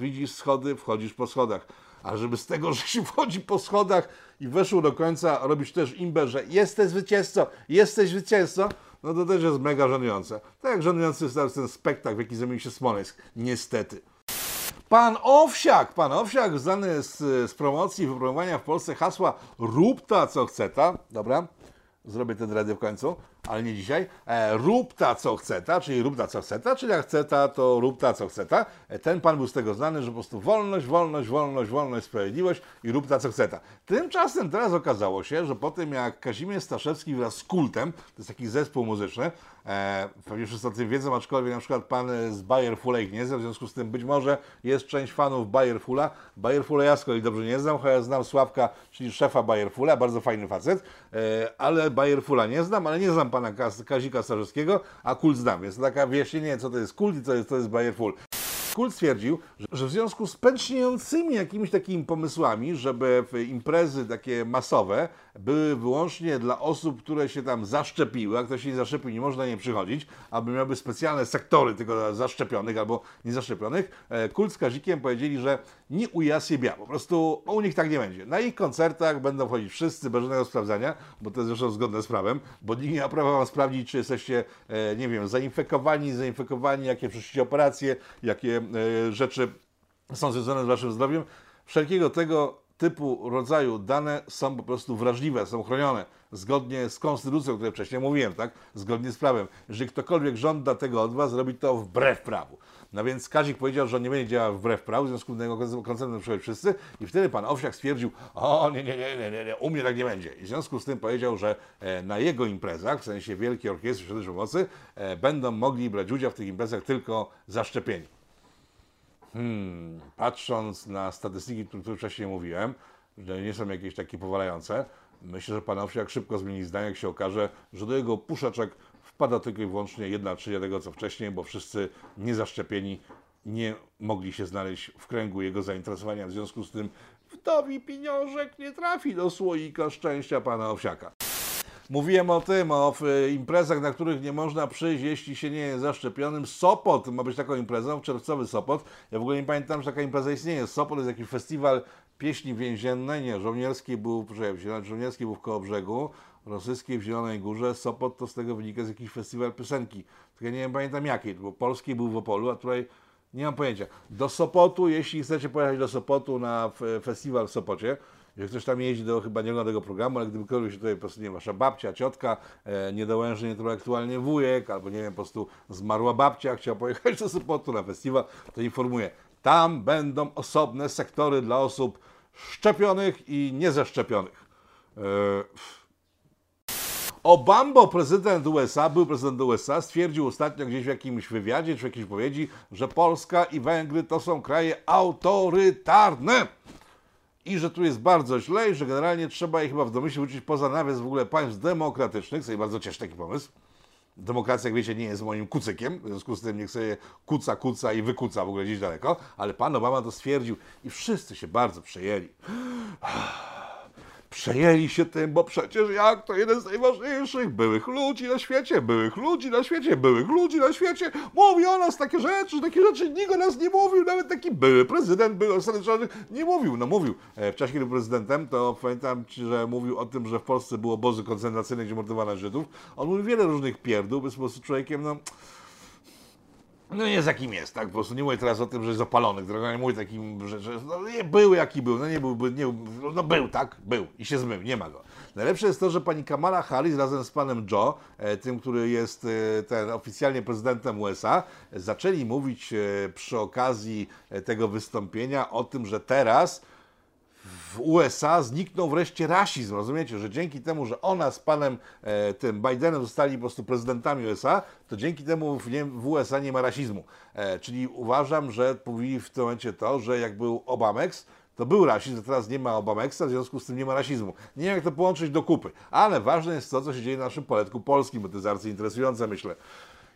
widzisz schody, wchodzisz po schodach. A żeby z tego, że się wchodzi po schodach i weszło do końca, robisz też imbę, że jesteś zwycięzcą, jesteś zwycięzcą, no to też jest mega żenujące. Tak jak żenujący jest ten spektakl, w jaki zamienił się Smoleńsk. Niestety. Pan Owsiak, pan Owsiak znany z, z promocji i wypromowania w Polsce hasła rób ta co chce ta, dobra, zrobię ten rady w końcu, ale nie dzisiaj, e, rób ta co chce ta, czyli rób ta co chce ta, czyli jak chce ta, to rób ta co chce ta. E, ten pan był z tego znany, że po prostu wolność, wolność, wolność, wolność, sprawiedliwość i rób ta co chce ta. Tymczasem teraz okazało się, że po tym jak Kazimierz Staszewski wraz z Kultem, to jest taki zespół muzyczny, e, pewnie wszyscy o tym wiedzą, aczkolwiek na przykład pan z Bayer ich nie zna, w związku z tym być może jest część fanów Bayer Fula. Bayer Fula ja z kolei dobrze nie znam, chociaż znam Sławka, czyli szefa Bayer Fula, bardzo fajny facet, e, ale Bayer Fula nie znam, ale nie znam pana Kazika Starzewskiego, a kult znam, więc taka wyjaśnienie, co to jest kult i co jest, to jest Bayer Full. Kult stwierdził, że w związku z pęczniejącymi jakimiś takimi pomysłami, żeby imprezy takie masowe były wyłącznie dla osób, które się tam zaszczepiły, a kto się nie zaszczepił, nie można nie przychodzić, aby miały specjalne sektory tylko dla zaszczepionych albo niezaszczepionych, e, kult z Kazikiem powiedzieli, że nie ujasypia, po prostu u nich tak nie będzie. Na ich koncertach będą wchodzić wszyscy bez żadnego sprawdzania, bo to jest zresztą zgodne z prawem, bo nikt nie ma prawa wam sprawdzić, czy jesteście, e, nie wiem, zainfekowani, zainfekowani, jakie przeszliście operacje, jakie rzeczy są związane z waszym zdrowiem. Wszelkiego tego typu rodzaju dane są po prostu wrażliwe, są chronione zgodnie z konstytucją, o której wcześniej mówiłem, tak? Zgodnie z prawem. Jeżeli ktokolwiek żąda tego od was, robi to wbrew prawu. No więc Kazik powiedział, że on nie będzie działał wbrew prawu, w związku z tym koncertem przychodzi wszyscy i wtedy pan Owsiak stwierdził, o nie, nie, nie, nie, nie, u mnie tak nie będzie. I w związku z tym powiedział, że e, na jego imprezach, w sensie Wielkiej Orkiestry Świątecznej Pomocy, e, będą mogli brać udział w tych imprezach tylko zaszczepieni. Hmm, patrząc na statystyki, o których wcześniej mówiłem, że nie są jakieś takie powalające, myślę, że pan Owsiak szybko zmieni zdanie, jak się okaże, że do jego puszeczek wpada tylko i wyłącznie jedna trzecia tego, co wcześniej, bo wszyscy niezaszczepieni nie mogli się znaleźć w kręgu jego zainteresowania. W związku z tym wdowi pieniążek nie trafi do słoika szczęścia pana Owsiaka. Mówiłem o tym, o imprezach, na których nie można przyjść, jeśli się nie jest zaszczepionym. Sopot ma być taką imprezą, czerwcowy Sopot. Ja w ogóle nie pamiętam, że taka impreza istnieje. Sopot jest jakiś festiwal pieśni więziennej, nie, żołnierski był, przepraszam, żołnierski był w Kołobrzegu, rosyjskiej w Zielonej Górze, Sopot to z tego wynika z jakiś festiwal piosenki. Tylko ja nie pamiętam jakiej, bo polski był w Opolu, a tutaj nie mam pojęcia. Do Sopotu, jeśli chcecie pojechać do Sopotu na festiwal w Sopocie, że ktoś tam jeździ do chyba nie ogląda tego programu, ale gdyby się tutaj po prostu, nie wasza babcia, ciotka, e, niedołężnie aktualnie wujek, albo nie wiem, po prostu zmarła babcia, chciał pojechać do Sopotu na festiwal, to informuję, tam będą osobne sektory dla osób szczepionych i niezaszczepionych. E, Obama, prezydent USA, był prezydent USA, stwierdził ostatnio gdzieś w jakimś wywiadzie czy w jakiejś powiedzi, że Polska i Węgry to są kraje autorytarne i że tu jest bardzo źle i że generalnie trzeba je chyba w domyśle wrócić poza nawias w ogóle państw demokratycznych, co bardzo cieszy taki pomysł. Demokracja, jak wiecie, nie jest moim kucykiem, w związku z tym niech sobie kuca, kuca i wykuca w ogóle gdzieś daleko, ale pan Obama to stwierdził i wszyscy się bardzo przejęli przejęli się tym, bo przecież jak to jeden z najważniejszych byłych ludzi na świecie, byłych ludzi na świecie, byłych ludzi na świecie, mówi o nas takie rzeczy, takie rzeczy nikt o nas nie mówił, nawet taki były prezydent, były Stanów nie mówił, no mówił. E, w czasie, kiedy był prezydentem, to pamiętam, że mówił o tym, że w Polsce było obozy koncentracyjne, gdzie mordowano Żydów. On mówił wiele różnych pierdół, był po prostu człowiekiem, no no z jakim jest, tak? Po prostu nie mówię teraz o tym, że jest zapalony, którego nie mówię takim, że, że no nie był jaki był, no nie był, nie, no był, tak? Był i się zmył, nie ma go. Najlepsze jest to, że pani Kamala Harris razem z panem Joe, e, tym, który jest e, ten oficjalnie prezydentem USA, zaczęli mówić e, przy okazji tego wystąpienia o tym, że teraz w USA zniknął wreszcie rasizm. Rozumiecie, że dzięki temu, że ona z panem e, tym Bidenem zostali po prostu prezydentami USA, to dzięki temu w, nie, w USA nie ma rasizmu. E, czyli uważam, że mówili w tym momencie to, że jak był Obamex, to był rasizm, teraz nie ma Obamexa, w związku z tym nie ma rasizmu. Nie wiem, jak to połączyć do kupy, ale ważne jest to, co się dzieje na naszym poletku polskim, bo to jest interesujące, myślę.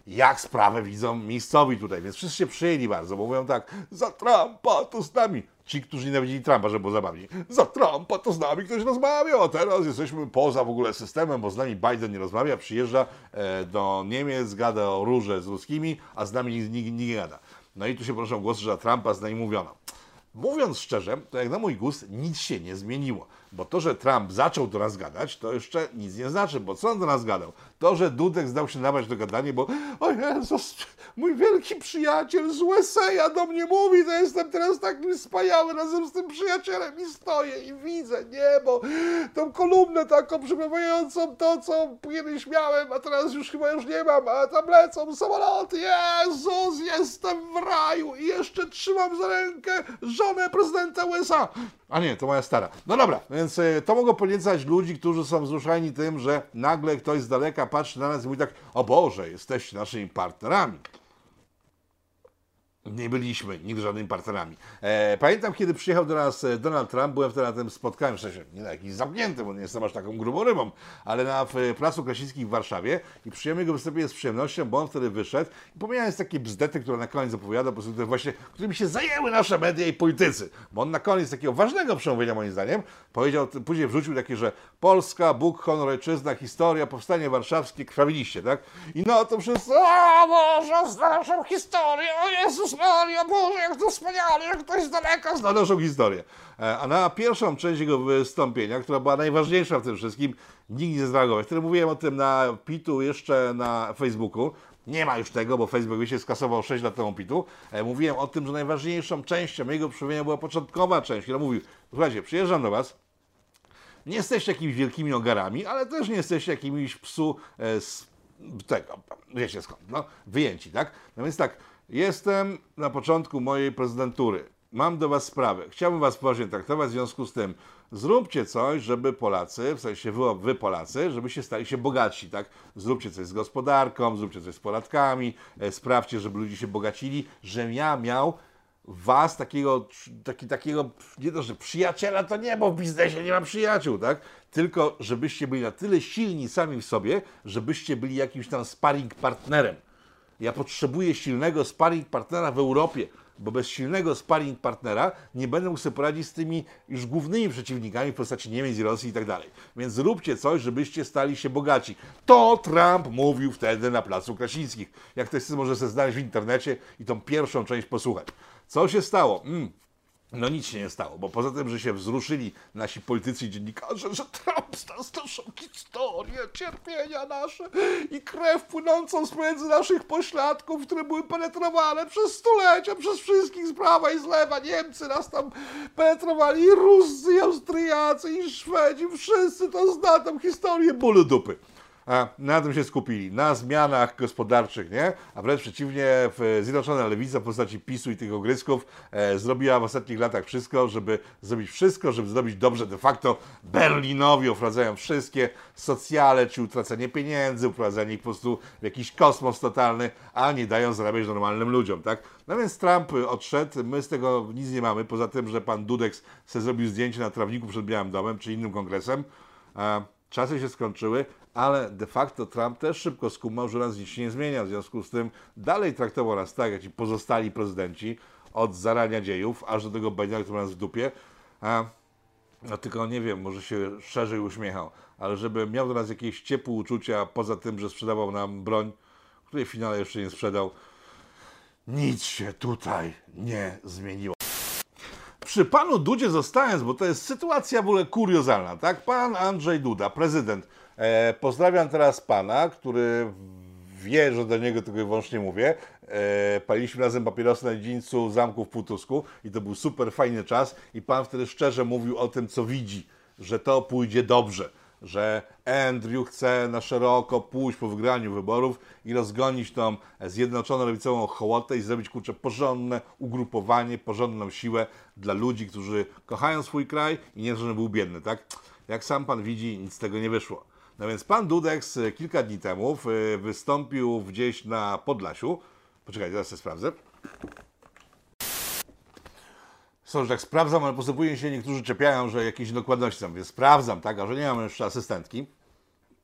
Jak sprawę widzą miejscowi tutaj, więc wszyscy się przyjęli bardzo, bo mówią tak, za Trumpa to z nami. Ci, którzy nienawidzili Trumpa, żeby było zabawniej. Za Trumpa to z nami ktoś rozmawiał, a teraz jesteśmy poza w ogóle systemem, bo z nami Biden nie rozmawia, przyjeżdża e, do Niemiec, gada o róże z ruskimi, a z nami nikt, nikt nie gada. No i tu się proszą głosy, że za Trumpa z nami mówiono. Mówiąc szczerze, to jak na mój gust nic się nie zmieniło. Bo to, że Trump zaczął do nas gadać, to jeszcze nic nie znaczy, bo co on do nas gadał? To, że Dudek zdał się nabrać do gadania, bo o Jezus, mój wielki przyjaciel z USA do mnie mówi, to jestem teraz takim wspaniały razem z tym przyjacielem i stoję i widzę niebo, tą kolumnę taką przypominającą to, co kiedyś miałem, a teraz już chyba już nie mam, a tam lecą samoloty, Jezus, jestem w raju i jeszcze trzymam za rękę żonę prezydenta USA. A nie, to moja stara. No dobra, więc y, to mogło podniecać ludzi, którzy są wzruszeni tym, że nagle ktoś z daleka patrzy na nas i mówi tak, o Boże, jesteście naszymi partnerami. Nie byliśmy nigdy żadnymi partnerami. E, pamiętam, kiedy przyjechał do nas e, Donald Trump, byłem wtedy na tym spotkaniu, w sensie nie na jakimś zamkniętym, bo nie jestem aż taką grubą rybą, ale na w, Placu Krasińskim w Warszawie i przyjemnie go wystąpiłem z przyjemnością, bo on wtedy wyszedł i pomijając takie bzdety, które na koniec opowiada, po prostu właśnie, którymi się zajęły nasze media i politycy, bo on na koniec takiego ważnego przemówienia moim zdaniem powiedział, później wrzucił takie, że Polska, Bóg, honor, ojczyzna, historia, powstanie warszawskie, krwawiliście, tak? I no to wszyscy, o Boże, zna naszą historię, o Jezus Maria, Boże, jak to wspaniale, jak ktoś z daleka zna naszą historię. E, A na pierwszą część jego wystąpienia, która była najważniejsza w tym wszystkim, nikt nie zareagował. Wtedy mówiłem o tym na Pitu jeszcze na Facebooku. Nie ma już tego, bo Facebook wiecie, skasował 6 lat temu Pitu. E, Mówiłem o tym, że najważniejszą częścią jego przemówienia była początkowa część. On mówił, słuchajcie, przyjeżdżam do Was, nie jesteście jakimiś wielkimi ogarami, ale też nie jesteście jakimiś psu e, z tego, wiecie skąd, no, wyjęci, tak? No więc tak, jestem na początku mojej prezydentury. Mam do Was sprawę. Chciałbym Was poważnie traktować, w związku z tym zróbcie coś, żeby Polacy, w sensie wy, wy Polacy, żeby się stali się bogatsi, tak? Zróbcie coś z gospodarką, zróbcie coś z podatkami, e, sprawdźcie, żeby ludzie się bogacili, żebym ja miał was, takiego, taki, takiego, nie to, że przyjaciela to nie, bo w biznesie nie ma przyjaciół, tak? Tylko, żebyście byli na tyle silni sami w sobie, żebyście byli jakimś tam sparring partnerem. Ja potrzebuję silnego sparring partnera w Europie, bo bez silnego sparring partnera nie będę mógł sobie poradzić z tymi już głównymi przeciwnikami w postaci Niemiec i Rosji i tak dalej. Więc zróbcie coś, żebyście stali się bogaci. To Trump mówił wtedy na Placu Krasińskich. Jak ktoś może sobie znaleźć w internecie i tą pierwszą część posłuchać. Co się stało? Mm. No nic się nie stało, bo poza tym, że się wzruszyli nasi politycy i dziennikarze, że Trump naszą historię, cierpienia nasze i krew płynącą z pomiędzy naszych pośladków, które były penetrowane przez stulecia, przez wszystkich z prawa i z lewa. Niemcy nas tam penetrowali, i Ruscy, i Austriacy, i Szwedzi, wszyscy to zna tą historię bólu dupy. Na tym się skupili, na zmianach gospodarczych, nie? A wręcz przeciwnie, Zjednoczona Lewica w postaci PiSu i tych ogrysków e, zrobiła w ostatnich latach wszystko, żeby zrobić wszystko, żeby zrobić dobrze de facto Berlinowi, ofradzają wszystkie socjale, czy utracenie pieniędzy, uprowadzanie ich po prostu w jakiś kosmos totalny, a nie dają zarabiać normalnym ludziom, tak? No więc Trump odszedł, my z tego nic nie mamy, poza tym, że pan Dudek sobie zrobił zdjęcie na trawniku przed Białym Domem, czy innym kongresem. E, Czasy się skończyły, ale de facto Trump też szybko skumał, że nas nic nie zmienia. W związku z tym dalej traktował nas tak, jak ci pozostali prezydenci od zarania dziejów, aż do tego Bidena, który nas w dupie. A, no tylko nie wiem, może się szerzej uśmiechał, ale żeby miał do nas jakieś ciepłe uczucia, poza tym, że sprzedawał nam broń, której w finale jeszcze nie sprzedał, nic się tutaj nie zmieniło przy panu Dudzie zostając, bo to jest sytuacja w ogóle kuriozalna, tak? Pan Andrzej Duda, prezydent. E, pozdrawiam teraz pana, który wie, że do niego tylko i wyłącznie mówię. E, paliliśmy razem papierosy na dziedzińcu zamku w Półtusku i to był super fajny czas i pan wtedy szczerze mówił o tym, co widzi, że to pójdzie dobrze że Andrew chce na szeroko pójść po wygraniu wyborów i rozgonić tą zjednoczoną lewicową hołotę i zrobić kurczę porządne ugrupowanie, porządną siłę dla ludzi, którzy kochają swój kraj i nie, żeby był biedny, tak? Jak sam pan widzi, nic z tego nie wyszło. No więc pan Dudeks kilka dni temu wystąpił gdzieś na Podlasiu. Poczekaj, zaraz sobie sprawdzę. Są, że tak sprawdzam, ale postępuje się niektórzy czepiają, że jakieś dokładności są, więc sprawdzam, tak, a że nie mam jeszcze asystentki,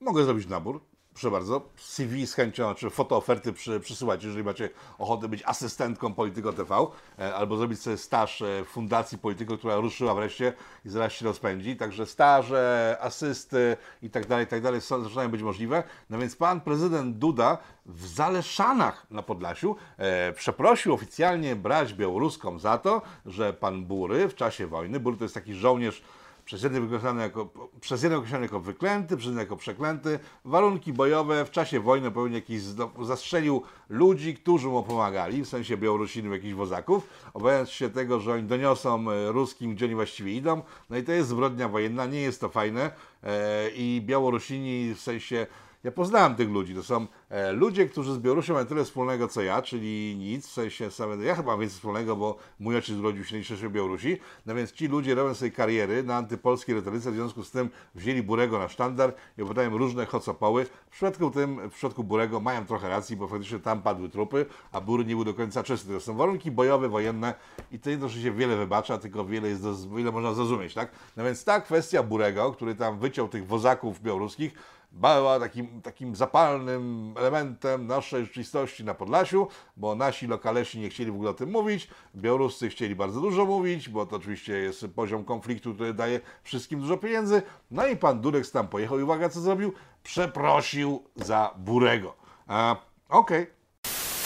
mogę zrobić nabór. Proszę bardzo, CV z chęcią, czy fotooferty przy, przysyłać, jeżeli macie ochotę być asystentką Polityko TV, e, albo zrobić sobie staż e, w Fundacji Polityko, która ruszyła wreszcie i zaraz się rozpędzi. Także staże, asysty i tak dalej, i tak dalej zaczynają być możliwe. No więc pan prezydent Duda w Zaleszanach na Podlasiu e, przeprosił oficjalnie brać białoruską za to, że pan Bury w czasie wojny, Bury to jest taki żołnierz przez jednych określany jako, przez jednych określany jako wyklęty, przez innych jako przeklęty. Warunki bojowe w czasie wojny pewnie jakiś zastrzelił ludzi, którzy mu pomagali, w sensie Białorusinów, jakichś wozaków, obawiając się tego, że oni doniosą e, ruskim, gdzie oni właściwie idą. No i to jest zbrodnia wojenna, nie jest to fajne e, i Białorusini w sensie ja poznałem tych ludzi. To są e, ludzie, którzy z Białorusią mają tyle wspólnego co ja, czyli nic, w sensie same, ja chyba mam więcej wspólnego, bo mój ojciec urodził się w Białorusi. No więc ci ludzie robią sobie kariery na antypolskiej retoryce, w związku z tym wzięli Burego na sztandar i opowiadają różne chocopoły. W przypadku tym, w przypadku Burego mają trochę racji, bo faktycznie tam padły trupy, a Bury nie był do końca czysty. To są warunki bojowe, wojenne i to jedno, że się wiele wybacza, tylko wiele jest, do, wiele można zrozumieć, tak? No więc ta kwestia Burego, który tam wyciął tych wozaków białoruskich, była takim, takim zapalnym elementem naszej rzeczywistości na Podlasiu, bo nasi lokalesi nie chcieli w ogóle o tym mówić, białoruscy chcieli bardzo dużo mówić, bo to oczywiście jest poziom konfliktu, który daje wszystkim dużo pieniędzy. No i pan Durek tam pojechał i uwaga, co zrobił? Przeprosił za Burego. A, Okej.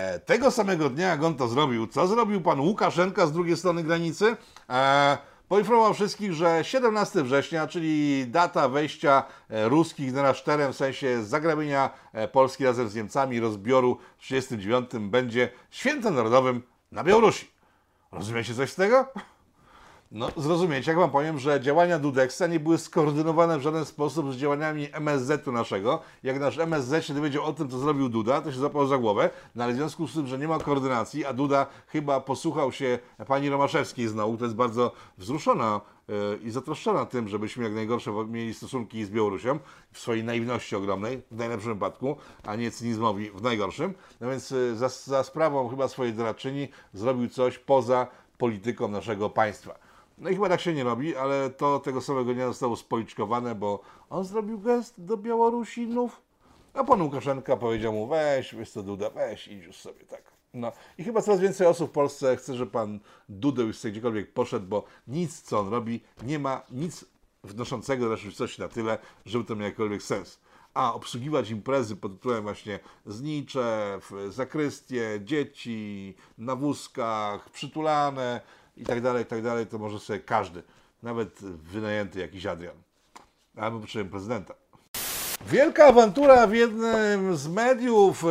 E, Tego samego dnia, jak on to zrobił, co zrobił pan Łukaszenka z drugiej strony granicy? E, poinformował wszystkich, że 17 września, czyli data wejścia e, ruskich na nasz teren, w sensie zagrabienia e, Polski razem z Niemcami, rozbioru w 1939, będzie świętem narodowym na Białorusi. Rozumiecie coś z tego? No, zrozumiecie, jak wam powiem, że działania Dudeksa nie były skoordynowane w żaden sposób z działaniami MSZ-u naszego. Jak nasz MSZ się dowiedział o tym, co zrobił Duda, to się zapał za głowę, no ale w związku z tym, że nie ma koordynacji, a Duda chyba posłuchał się pani Romaszewskiej znowu, to jest bardzo wzruszona e, i zatroszczona tym, żebyśmy jak najgorsze mieli stosunki z Białorusią w swojej naiwności ogromnej, w najlepszym wypadku, a nie cynizmowi w najgorszym. No więc e, za, za sprawą chyba swojej doradczyni zrobił coś poza polityką naszego państwa. No i chyba tak się nie robi, ale to tego samego dnia zostało spoliczkowane, bo on zrobił gest do Białorusinów, a pan Łukaszenka powiedział mu, weź, wiesz co, Duda, weź, idź już sobie, tak. No i chyba coraz więcej osób w Polsce chce, że pan Duda już sobie gdziekolwiek poszedł, bo nic, co on robi, nie ma nic wnoszącego do rzeczywistości na tyle, żeby to miało jakikolwiek sens. A obsługiwać imprezy pod tytułem właśnie znicze, zakrystie, dzieci, na wózkach, przytulane i tak dalej, i tak dalej, to może sobie każdy, nawet wynajęty jakiś Adrian, albo przynajmniej prezydenta. Wielka awantura w jednym z mediów e,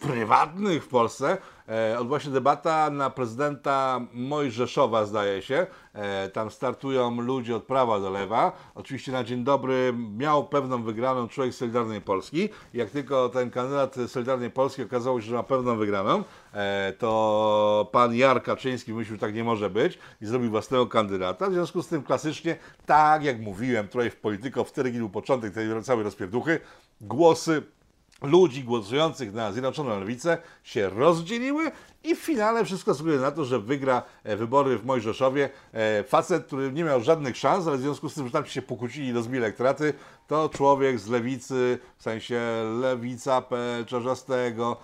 prywatnych w Polsce. E, odbyła się debata na prezydenta Mojżeszowa, zdaje się. E, tam startują ludzie od prawa do lewa. Oczywiście na dzień dobry miał pewną wygraną człowiek Solidarnej Polski. Jak tylko ten kandydat Solidarnej Polski okazało się, że ma pewną wygraną, e, to pan Jar Kaczyński myślał, że tak nie może być i zrobił własnego kandydata. W związku z tym klasycznie, tak jak mówiłem, trochę w polityko, wtedy był początek tej całej rozpierduchy, głosy ludzi głosujących na Zjednoczoną Lewicę się rozdzieliły i w finale wszystko wskazuje na to, że wygra e, wybory w Mojżeszowie e, facet, który nie miał żadnych szans, ale w związku z tym, że tam się pokłócili i rozbili elektoraty, to człowiek z lewicy, w sensie lewica P. Czarzastego,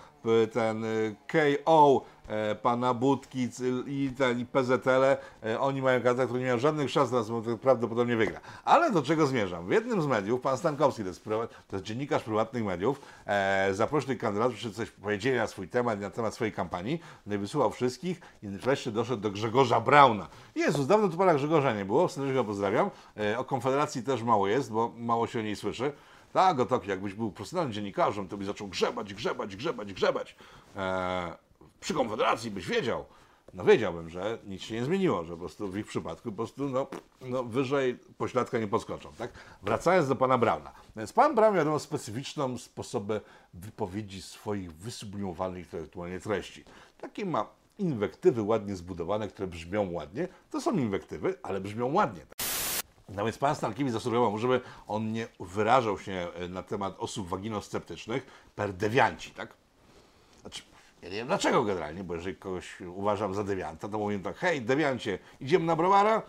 ten y, KO e, pana Budki i i PZL, e, oni mają kandydat, który nie miał żadnych szans, teraz prawdopodobnie wygra. Ale do czego zmierzam? W jednym z mediów, pan Stankowski, to jest, to jest dziennikarz prywatnych mediów, e, zaprosił kandydatów, żeby coś powiedzieli na swój temat, na temat swojej kampanii, no i wysłuchał wszystkich i wreszcie doszedł do Grzegorza Brauna. Jezus, dawno tu pana Grzegorza nie było, serdecznie go pozdrawiam. E, o Konfederacji też mało jest, bo mało się o niej słyszy. Tak, Gotoki, jakbyś był profesjonalnym dziennikarzem, to byś zaczął grzebać, grzebać, grzebać, grzebać. Eee, przy Konfederacji byś wiedział. No wiedziałbym, że nic się nie zmieniło, że po prostu w ich przypadku po prostu no, no, wyżej pośladka nie podskoczą. Tak? Wracając do pana Brauna. Więc pan Braun wiadomo specyficzną sposobem wypowiedzi swoich wysublimowanych intelektualnie treści. Takie ma inwektywy ładnie zbudowane, które brzmią ładnie. To są inwektywy, ale brzmią ładnie. No więc pan Stankiewicz zasugerował mu, żeby on nie wyrażał się e, na temat osób waginosceptycznych per dewianci, tak? Znaczy, ja nie wiem dlaczego generalnie, bo jeżeli kogoś uważam za dewianta, to mówię tak, hej, dewiancie, idziemy na browara?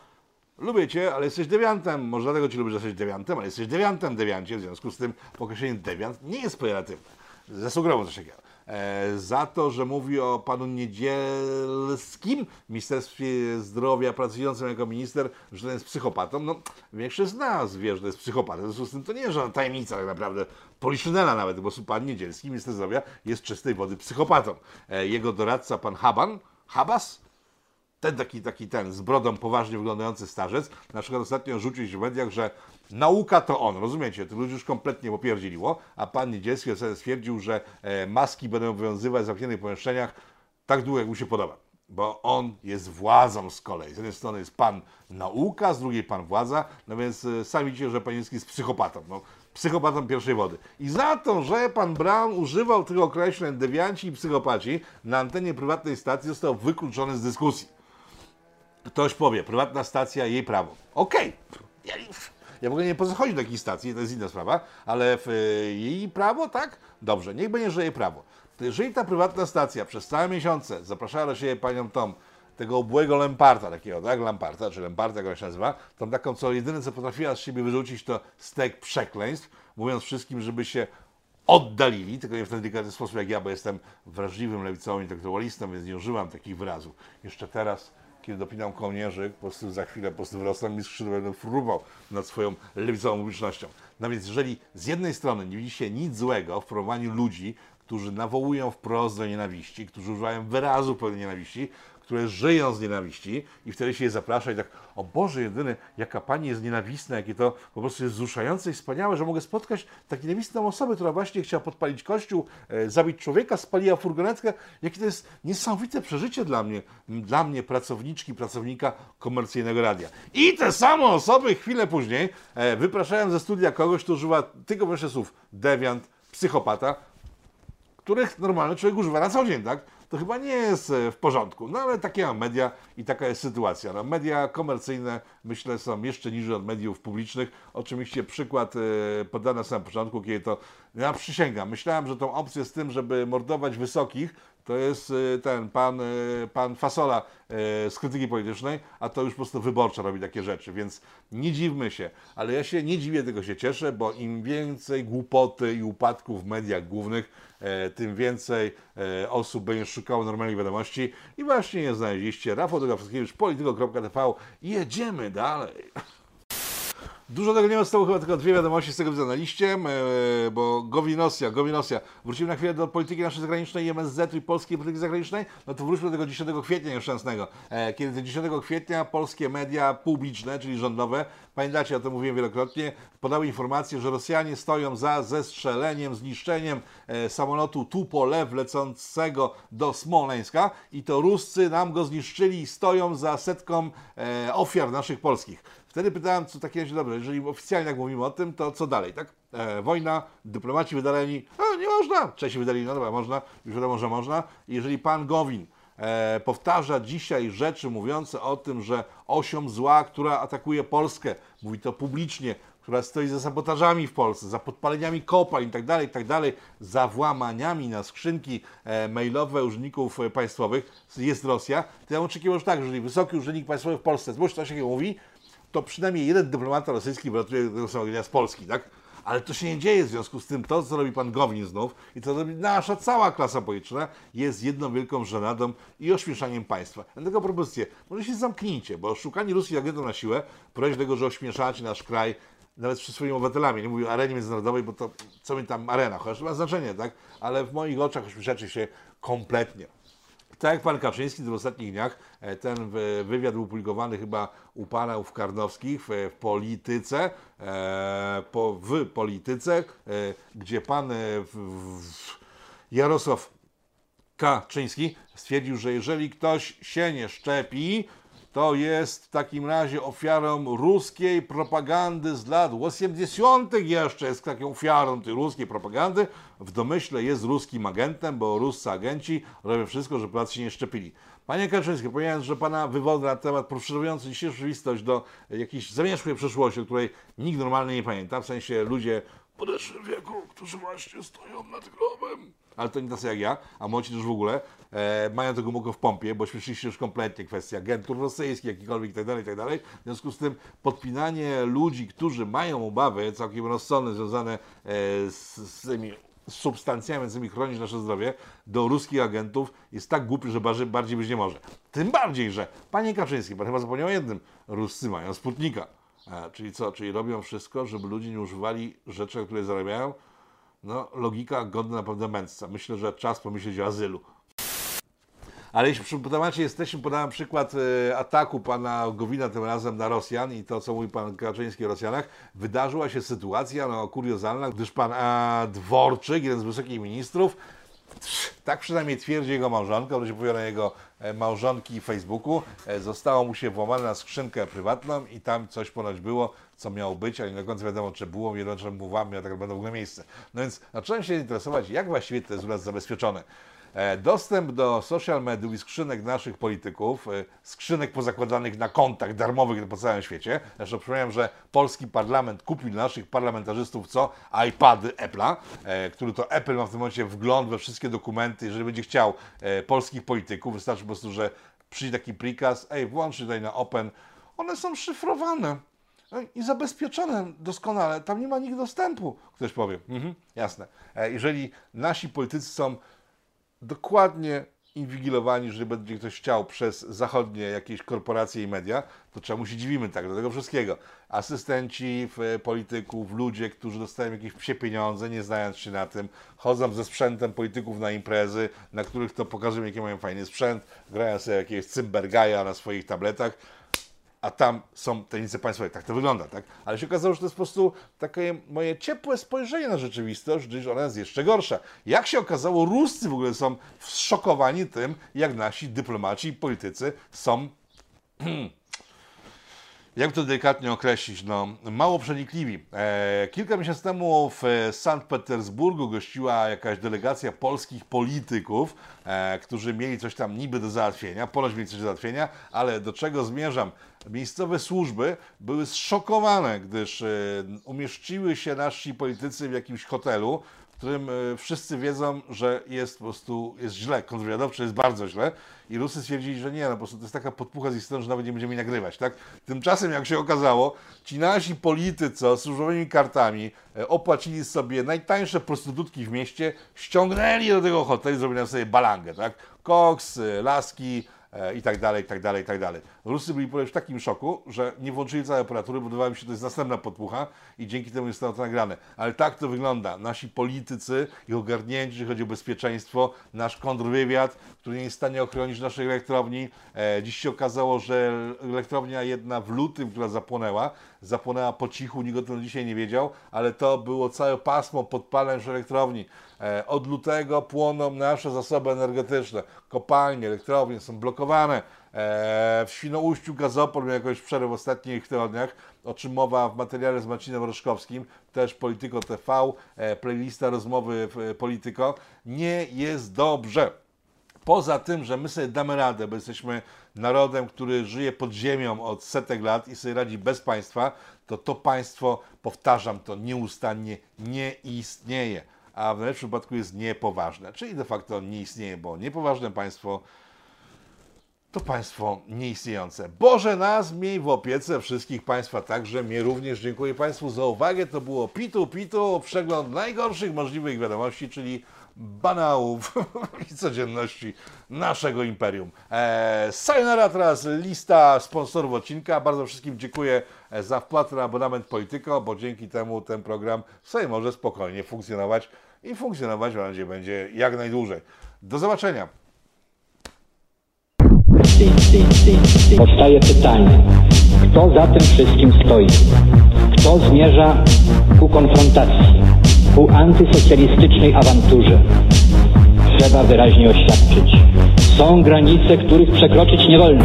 lubię cię, ale jesteś dewiantem. Może dlatego cię lubię, że jesteś dewiantem, ale jesteś dewiantem, dewiancie. W związku z tym określenie dewiant nie jest pejoratywne. Zasugerował coś takiego. E, za to, że mówi o panu Niedzielskim Ministerstwie Zdrowia, pracującym jako minister, że ten jest psychopatą. No, większość z nas wie, że to jest psychopata. W związku z tym to nie jest żadna tajemnica tak naprawdę, poliszynela nawet, bo pan Niedzielski, minister zdrowia, jest czystej wody psychopatą. E, jego doradca, pan Haban, Habas, ten taki, taki ten z brodą poważnie wyglądający starzec, na przykład ostatnio rzucił się w mediach, że nauka to on, rozumiecie? To ludzi już kompletnie popierdziliło, a pan Niedzielski stwierdził, że e, maski będą obowiązywać w zamkniętych pomieszczeniach tak długo, jak mu się podoba. Bo on jest władzą z kolei. Z jednej strony jest pan nauka, z drugiej pan władza, no więc e, sami widzicie, że pan Niedzielski jest psychopatą. No, psychopatą pierwszej wody. I za to, że pan Brown używał tych określeń dewianci i psychopaci na antenie prywatnej stacji został wykluczony z dyskusji. Ktoś powie, prywatna stacja, jej prawo. Okej. Ja, ja w ogóle nie podchodzę do takiej stacji, to jest inna sprawa, ale w, y, jej prawo, tak? Dobrze, niech będzie, że jej prawo. Jeżeli ta prywatna stacja przez całe miesiące zapraszała do siebie panią Tom, tego obłego Lemparta takiego, tak? Lamparta, czy Lemparta, jak ona się nazywa, tą taką, co jedyne, co potrafiła z siebie wyrzucić, to stek przekleństw, mówiąc wszystkim, żeby się oddalili, tylko nie w ten delikatny sposób jak ja, bo jestem wrażliwym lewicowym intelektualistą, więc nie używam takich wyrazów. Jeszcze teraz kiedy dopinam kołnierzyk, po prostu za chwilę po prostu wyrosną mi skrzydła, będę fruwał nad swoją lewicową publicznością. No więc jeżeli z jednej strony nie widzi się nic złego w promowaniu ludzi, którzy nawołują wprost do nienawiści, którzy używają wyrazów pełnej nienawiści, które żyją z nienawiści i wtedy się je zaprasza i tak, o Boże jedyny, jaka Pani jest nienawistna, jakie to po prostu jest wzruszające i wspaniałe, że mogę spotkać tak nienawistną osobę, która właśnie chciała podpalić kościół, e, zabić człowieka, spaliła furgonetkę. Jakie to jest niesamowite przeżycie dla mnie, dla mnie, pracowniczki, pracownika komercyjnego radia. I te same osoby chwilę później e, ze studia kogoś, kto używa tylko właśnie słów dewiant, psychopata, których normalny człowiek używa na co dzień, tak? To chyba nie jest e, w porządku. No ale takie mam media i taka jest sytuacja. No, media komercyjne myślę są jeszcze niżej od mediów publicznych. Oczywiście przykład e, podany na samym początku, kiedy to, ja przysięgam, myślałem, że tą opcję z tym, żeby mordować wysokich, to jest e, ten pan, pan Fasola z krytyki politycznej, a to już po prostu wyborcza robi takie rzeczy, więc nie dziwmy się. Ale ja się nie dziwię, tylko się cieszę, bo im więcej głupoty i upadków w mediach głównych, E, tym więcej e, osób będzie szukało normalnych wiadomości. I właśnie je znaleźliście. Rafał Dogawskiewicz, polityko.tv. Jedziemy dalej. Dużo tego nie zostało, chyba tylko dwie wiadomości z tego widzę na liście, e, bo Gowinosia, Gowinosia. Wrócimy na chwilę do polityki naszej zagranicznej, MSZ i polskiej polityki zagranicznej, no to wróćmy do tego 10 kwietnia nieszczęsnego, e, kiedy 10 kwietnia polskie media publiczne, czyli rządowe, pamiętacie, o tym mówiłem wielokrotnie, podały informację, że Rosjanie stoją za zestrzeleniem, zniszczeniem e, samolotu Tupolew lecącego do Smoleńska i to Ruscy nam go zniszczyli i stoją za setką ofiar naszych polskich. Wtedy pytałem, co takie jest dobre, jeżeli oficjalnie tak mówimy o tym, to co dalej, tak? E, wojna, dyplomaci wydaleni, a nie można, Czesi wydali, no dobra, można, już wiadomo, że można. jeżeli pan Gowin e, powtarza dzisiaj rzeczy mówiące o tym, że osią zła, która atakuje Polskę, mówi to publicznie, która stoi za sabotażami w Polsce, za podpaleniami kopalń itd., tak itd., tak za włamaniami na skrzynki e, mailowe urzędników e, państwowych, jest Rosja, to ja oczekiwał, że tak, jeżeli wysoki urzędnik państwowy w Polsce złoży coś takiego mówi, to przynajmniej jeden dyplomata rosyjski wylatuje do samego z Polski, tak? Ale to się nie dzieje w związku z tym, to co robi pan Gowin znów i to robi nasza cała klasa polityczna jest jedną wielką żenadą i ośmieszaniem państwa. Dlatego propozycję, może się zamknijcie, bo szukanie ruskich agentów na siłę prowadzi do tego, że ośmieszacie nasz kraj nawet przed swoimi obywatelami. Nie mówię o arenie międzynarodowej, bo to co mi tam arena, chociaż ma znaczenie, tak? Ale w moich oczach ośmieszacie się kompletnie. Tak jak pan Kaczyński w ostatnich dniach, e, ten wywiad był publikowany chyba u panów Karnowskich w, polityce, e, po, w polityce, e, gdzie pan Jarosław Kaczyński stwierdził, że jeżeli ktoś się nie szczepi, to jest w takim razie ofiarą ruskiej propagandy z lat 80. jeszcze jest taką ofiarą tej ruskiej propagandy. W domyśle jest ruskim agentem, bo ruscy agenci robią wszystko, żeby Polacy się nie szczepili. Panie Kaczyński, pomijając, że Pana wywody na temat poszerzający dzisiejszą rzeczywistość do jakiejś zamierzchłej przeszłości, o której nikt normalny nie pamięta, w sensie ludzie w podeszłym wieku, którzy właśnie stoją nad grobem ale to nie tacy jak ja, a młodzi też w ogóle, e, mają to głęboko w pompie, bo śmieszyliście już kompletnie kwestia agentur rosyjskich, jakikolwiek itd., tak itd. Tak w związku z tym podpinanie ludzi, którzy mają obawy całkiem rozsądne związane e, z, z tymi substancjami, z chronić nasze zdrowie, do ruskich agentów jest tak głupi, że bardziej, być nie może. Tym bardziej, że panie Kaczyński, pan chyba zapomniał o jednym, Ruscy mają Sputnika. A, czyli co? Czyli robią wszystko, żeby ludzie nie używali rzeczy, które zarabiają. No, logika godna naprawdę mędrca. Myślę, że czas pomyśleć o azylu. Ale jeśli przy temacie jesteśmy, podałem przykład e, ataku pana Gowina tym razem na Rosjan i to, co mówi pan Kaczyński o Rosjanach. Wydarzyła się sytuacja no, kuriozalna, gdyż pan a, Dworczyk, jeden z wysokich ministrów, tak przynajmniej twierdzi jego małżonka, się powie na jego e, małżonki w Facebooku, e, zostało mu się włamane na skrzynkę prywatną i tam coś ponoć było, co miało być, ale nie do końca wiadomo, czy było, nie wiadomo, czy mu włamie, a tak będą w ogóle miejsce. No więc zacząłem się interesować, jak właściwie to jest u nas zabezpieczone. E, dostęp do social mediów i skrzynek naszych polityków, e, skrzynek pozakładanych na kontach darmowych po całym świecie. Zresztą przypomniałem, że polski parlament kupił dla naszych parlamentarzystów co? iPady Apple'a, e, który to Apple ma w tym momencie wgląd we wszystkie dokumenty. Jeżeli będzie chciał polskich polityków, wystarczy po prostu, że przyjdzie taki prikaz, ej, włącz tutaj na Open, one są szyfrowane i zabezpieczone doskonale. Tam nie ma nikt dostępu. Ktoś powie, mhm, jasne. Jeżeli nasi politycy są dokładnie inwigilowani, że będzie ktoś chciał przez zachodnie jakieś korporacje i media, to czemu się dziwimy tak do tego wszystkiego? Asystenci polityków, ludzie, którzy dostają jakieś psie pieniądze, nie znając się na tym, chodzą ze sprzętem polityków na imprezy, na których to pokazują, jaki mają fajny sprzęt, grają sobie jakiegoś cymbergaja na swoich tabletach, a tam są tajemnice państwowe. Tak to wygląda, tak? Ale się okazało, że to jest po prostu takie moje ciepłe spojrzenie na rzeczywistość, gdyż ona jest jeszcze gorsza. Jak się okazało, Ruscy w ogóle są zszokowani tym, jak nasi dyplomaci i politycy są jak to delikatnie określić, no, mało przenikliwi. E, kilka miesięcy temu w Sankt Petersburgu gościła jakaś delegacja polskich polityków, e, którzy mieli coś tam niby do załatwienia, ponoć mieli coś do załatwienia, ale do czego zmierzam? Miejscowe służby były zszokowane, gdyż e, umieściły się nasi politycy w jakimś hotelu, w którym e, wszyscy wiedzą, że jest po prostu jest źle, kontrwywiadowcze jest bardzo źle i Rusy stwierdzili, że nie, no po prostu to jest taka podpucha z ich strony, że nawet nie będziemy nagrywać, tak? Tymczasem, jak się okazało, ci nasi politycy z służbowymi kartami e, opłacili sobie najtańsze prostytutki w mieście, ściągnęli do tego hotelu, zrobili sobie balangę, tak? Koks, laski, i tak dalej, i tak dalej, i tak dalej. Rusy byli w takim szoku, że nie włączyli całej aparatury, bo wydawało mi się, że to jest następna podpucha i dzięki temu jest to nagrane. Ale tak to wygląda. Nasi politycy, ich ogarnięci, jeżeli chodzi o bezpieczeństwo, nasz kontrwywiad, który nie jest w stanie ochronić naszej elektrowni. E, dziś się okazało, że elektrownia jedna w lutym, która zapłonęła, zapłonęła po cichu, nikt o tym dzisiaj nie wiedział, ale to było całe pasmo podpaleń w elektrowni. E, od lutego płoną nasze zasoby energetyczne. Kopalnie, elektrownie są blokowane. E, w Świnoujściu Gazopol miał jakąś przerwę w ostatnich tygodniach, o czym mowa w materiale z Marcinem Roszkowskim, też Polityko TV, playlista rozmowy Polityko. Nie jest dobrze. Poza tym, że my sobie damy radę, bo jesteśmy narodem, który żyje pod ziemią od setek lat i sobie radzi bez państwa, to to państwo, powtarzam to nieustannie, nie istnieje a w najlepszym przypadku jest niepoważne. Czyli de facto nie istnieje, bo niepoważne państwo to państwo nieistniejące. Boże nas miej w opiece wszystkich Państwa, także mnie również. Dziękuję Państwu za uwagę. To było Pitu Pitu, przegląd najgorszych możliwych wiadomości, czyli banałów i codzienności naszego imperium. Eee, sayonara teraz lista sponsorów odcinka. Bardzo wszystkim dziękuję e, za wpłatę na abonament Polityko, bo dzięki temu ten program sobie może spokojnie funkcjonować i funkcjonować mam nadzieję będzie jak najdłużej. Do zobaczenia. Powstaje pytanie, kto za tym wszystkim stoi? Kto zmierza ku konfrontacji, ku antysocjalistycznej awanturze? Trzeba wyraźnie oświadczyć. Są granice, których przekroczyć nie wolno.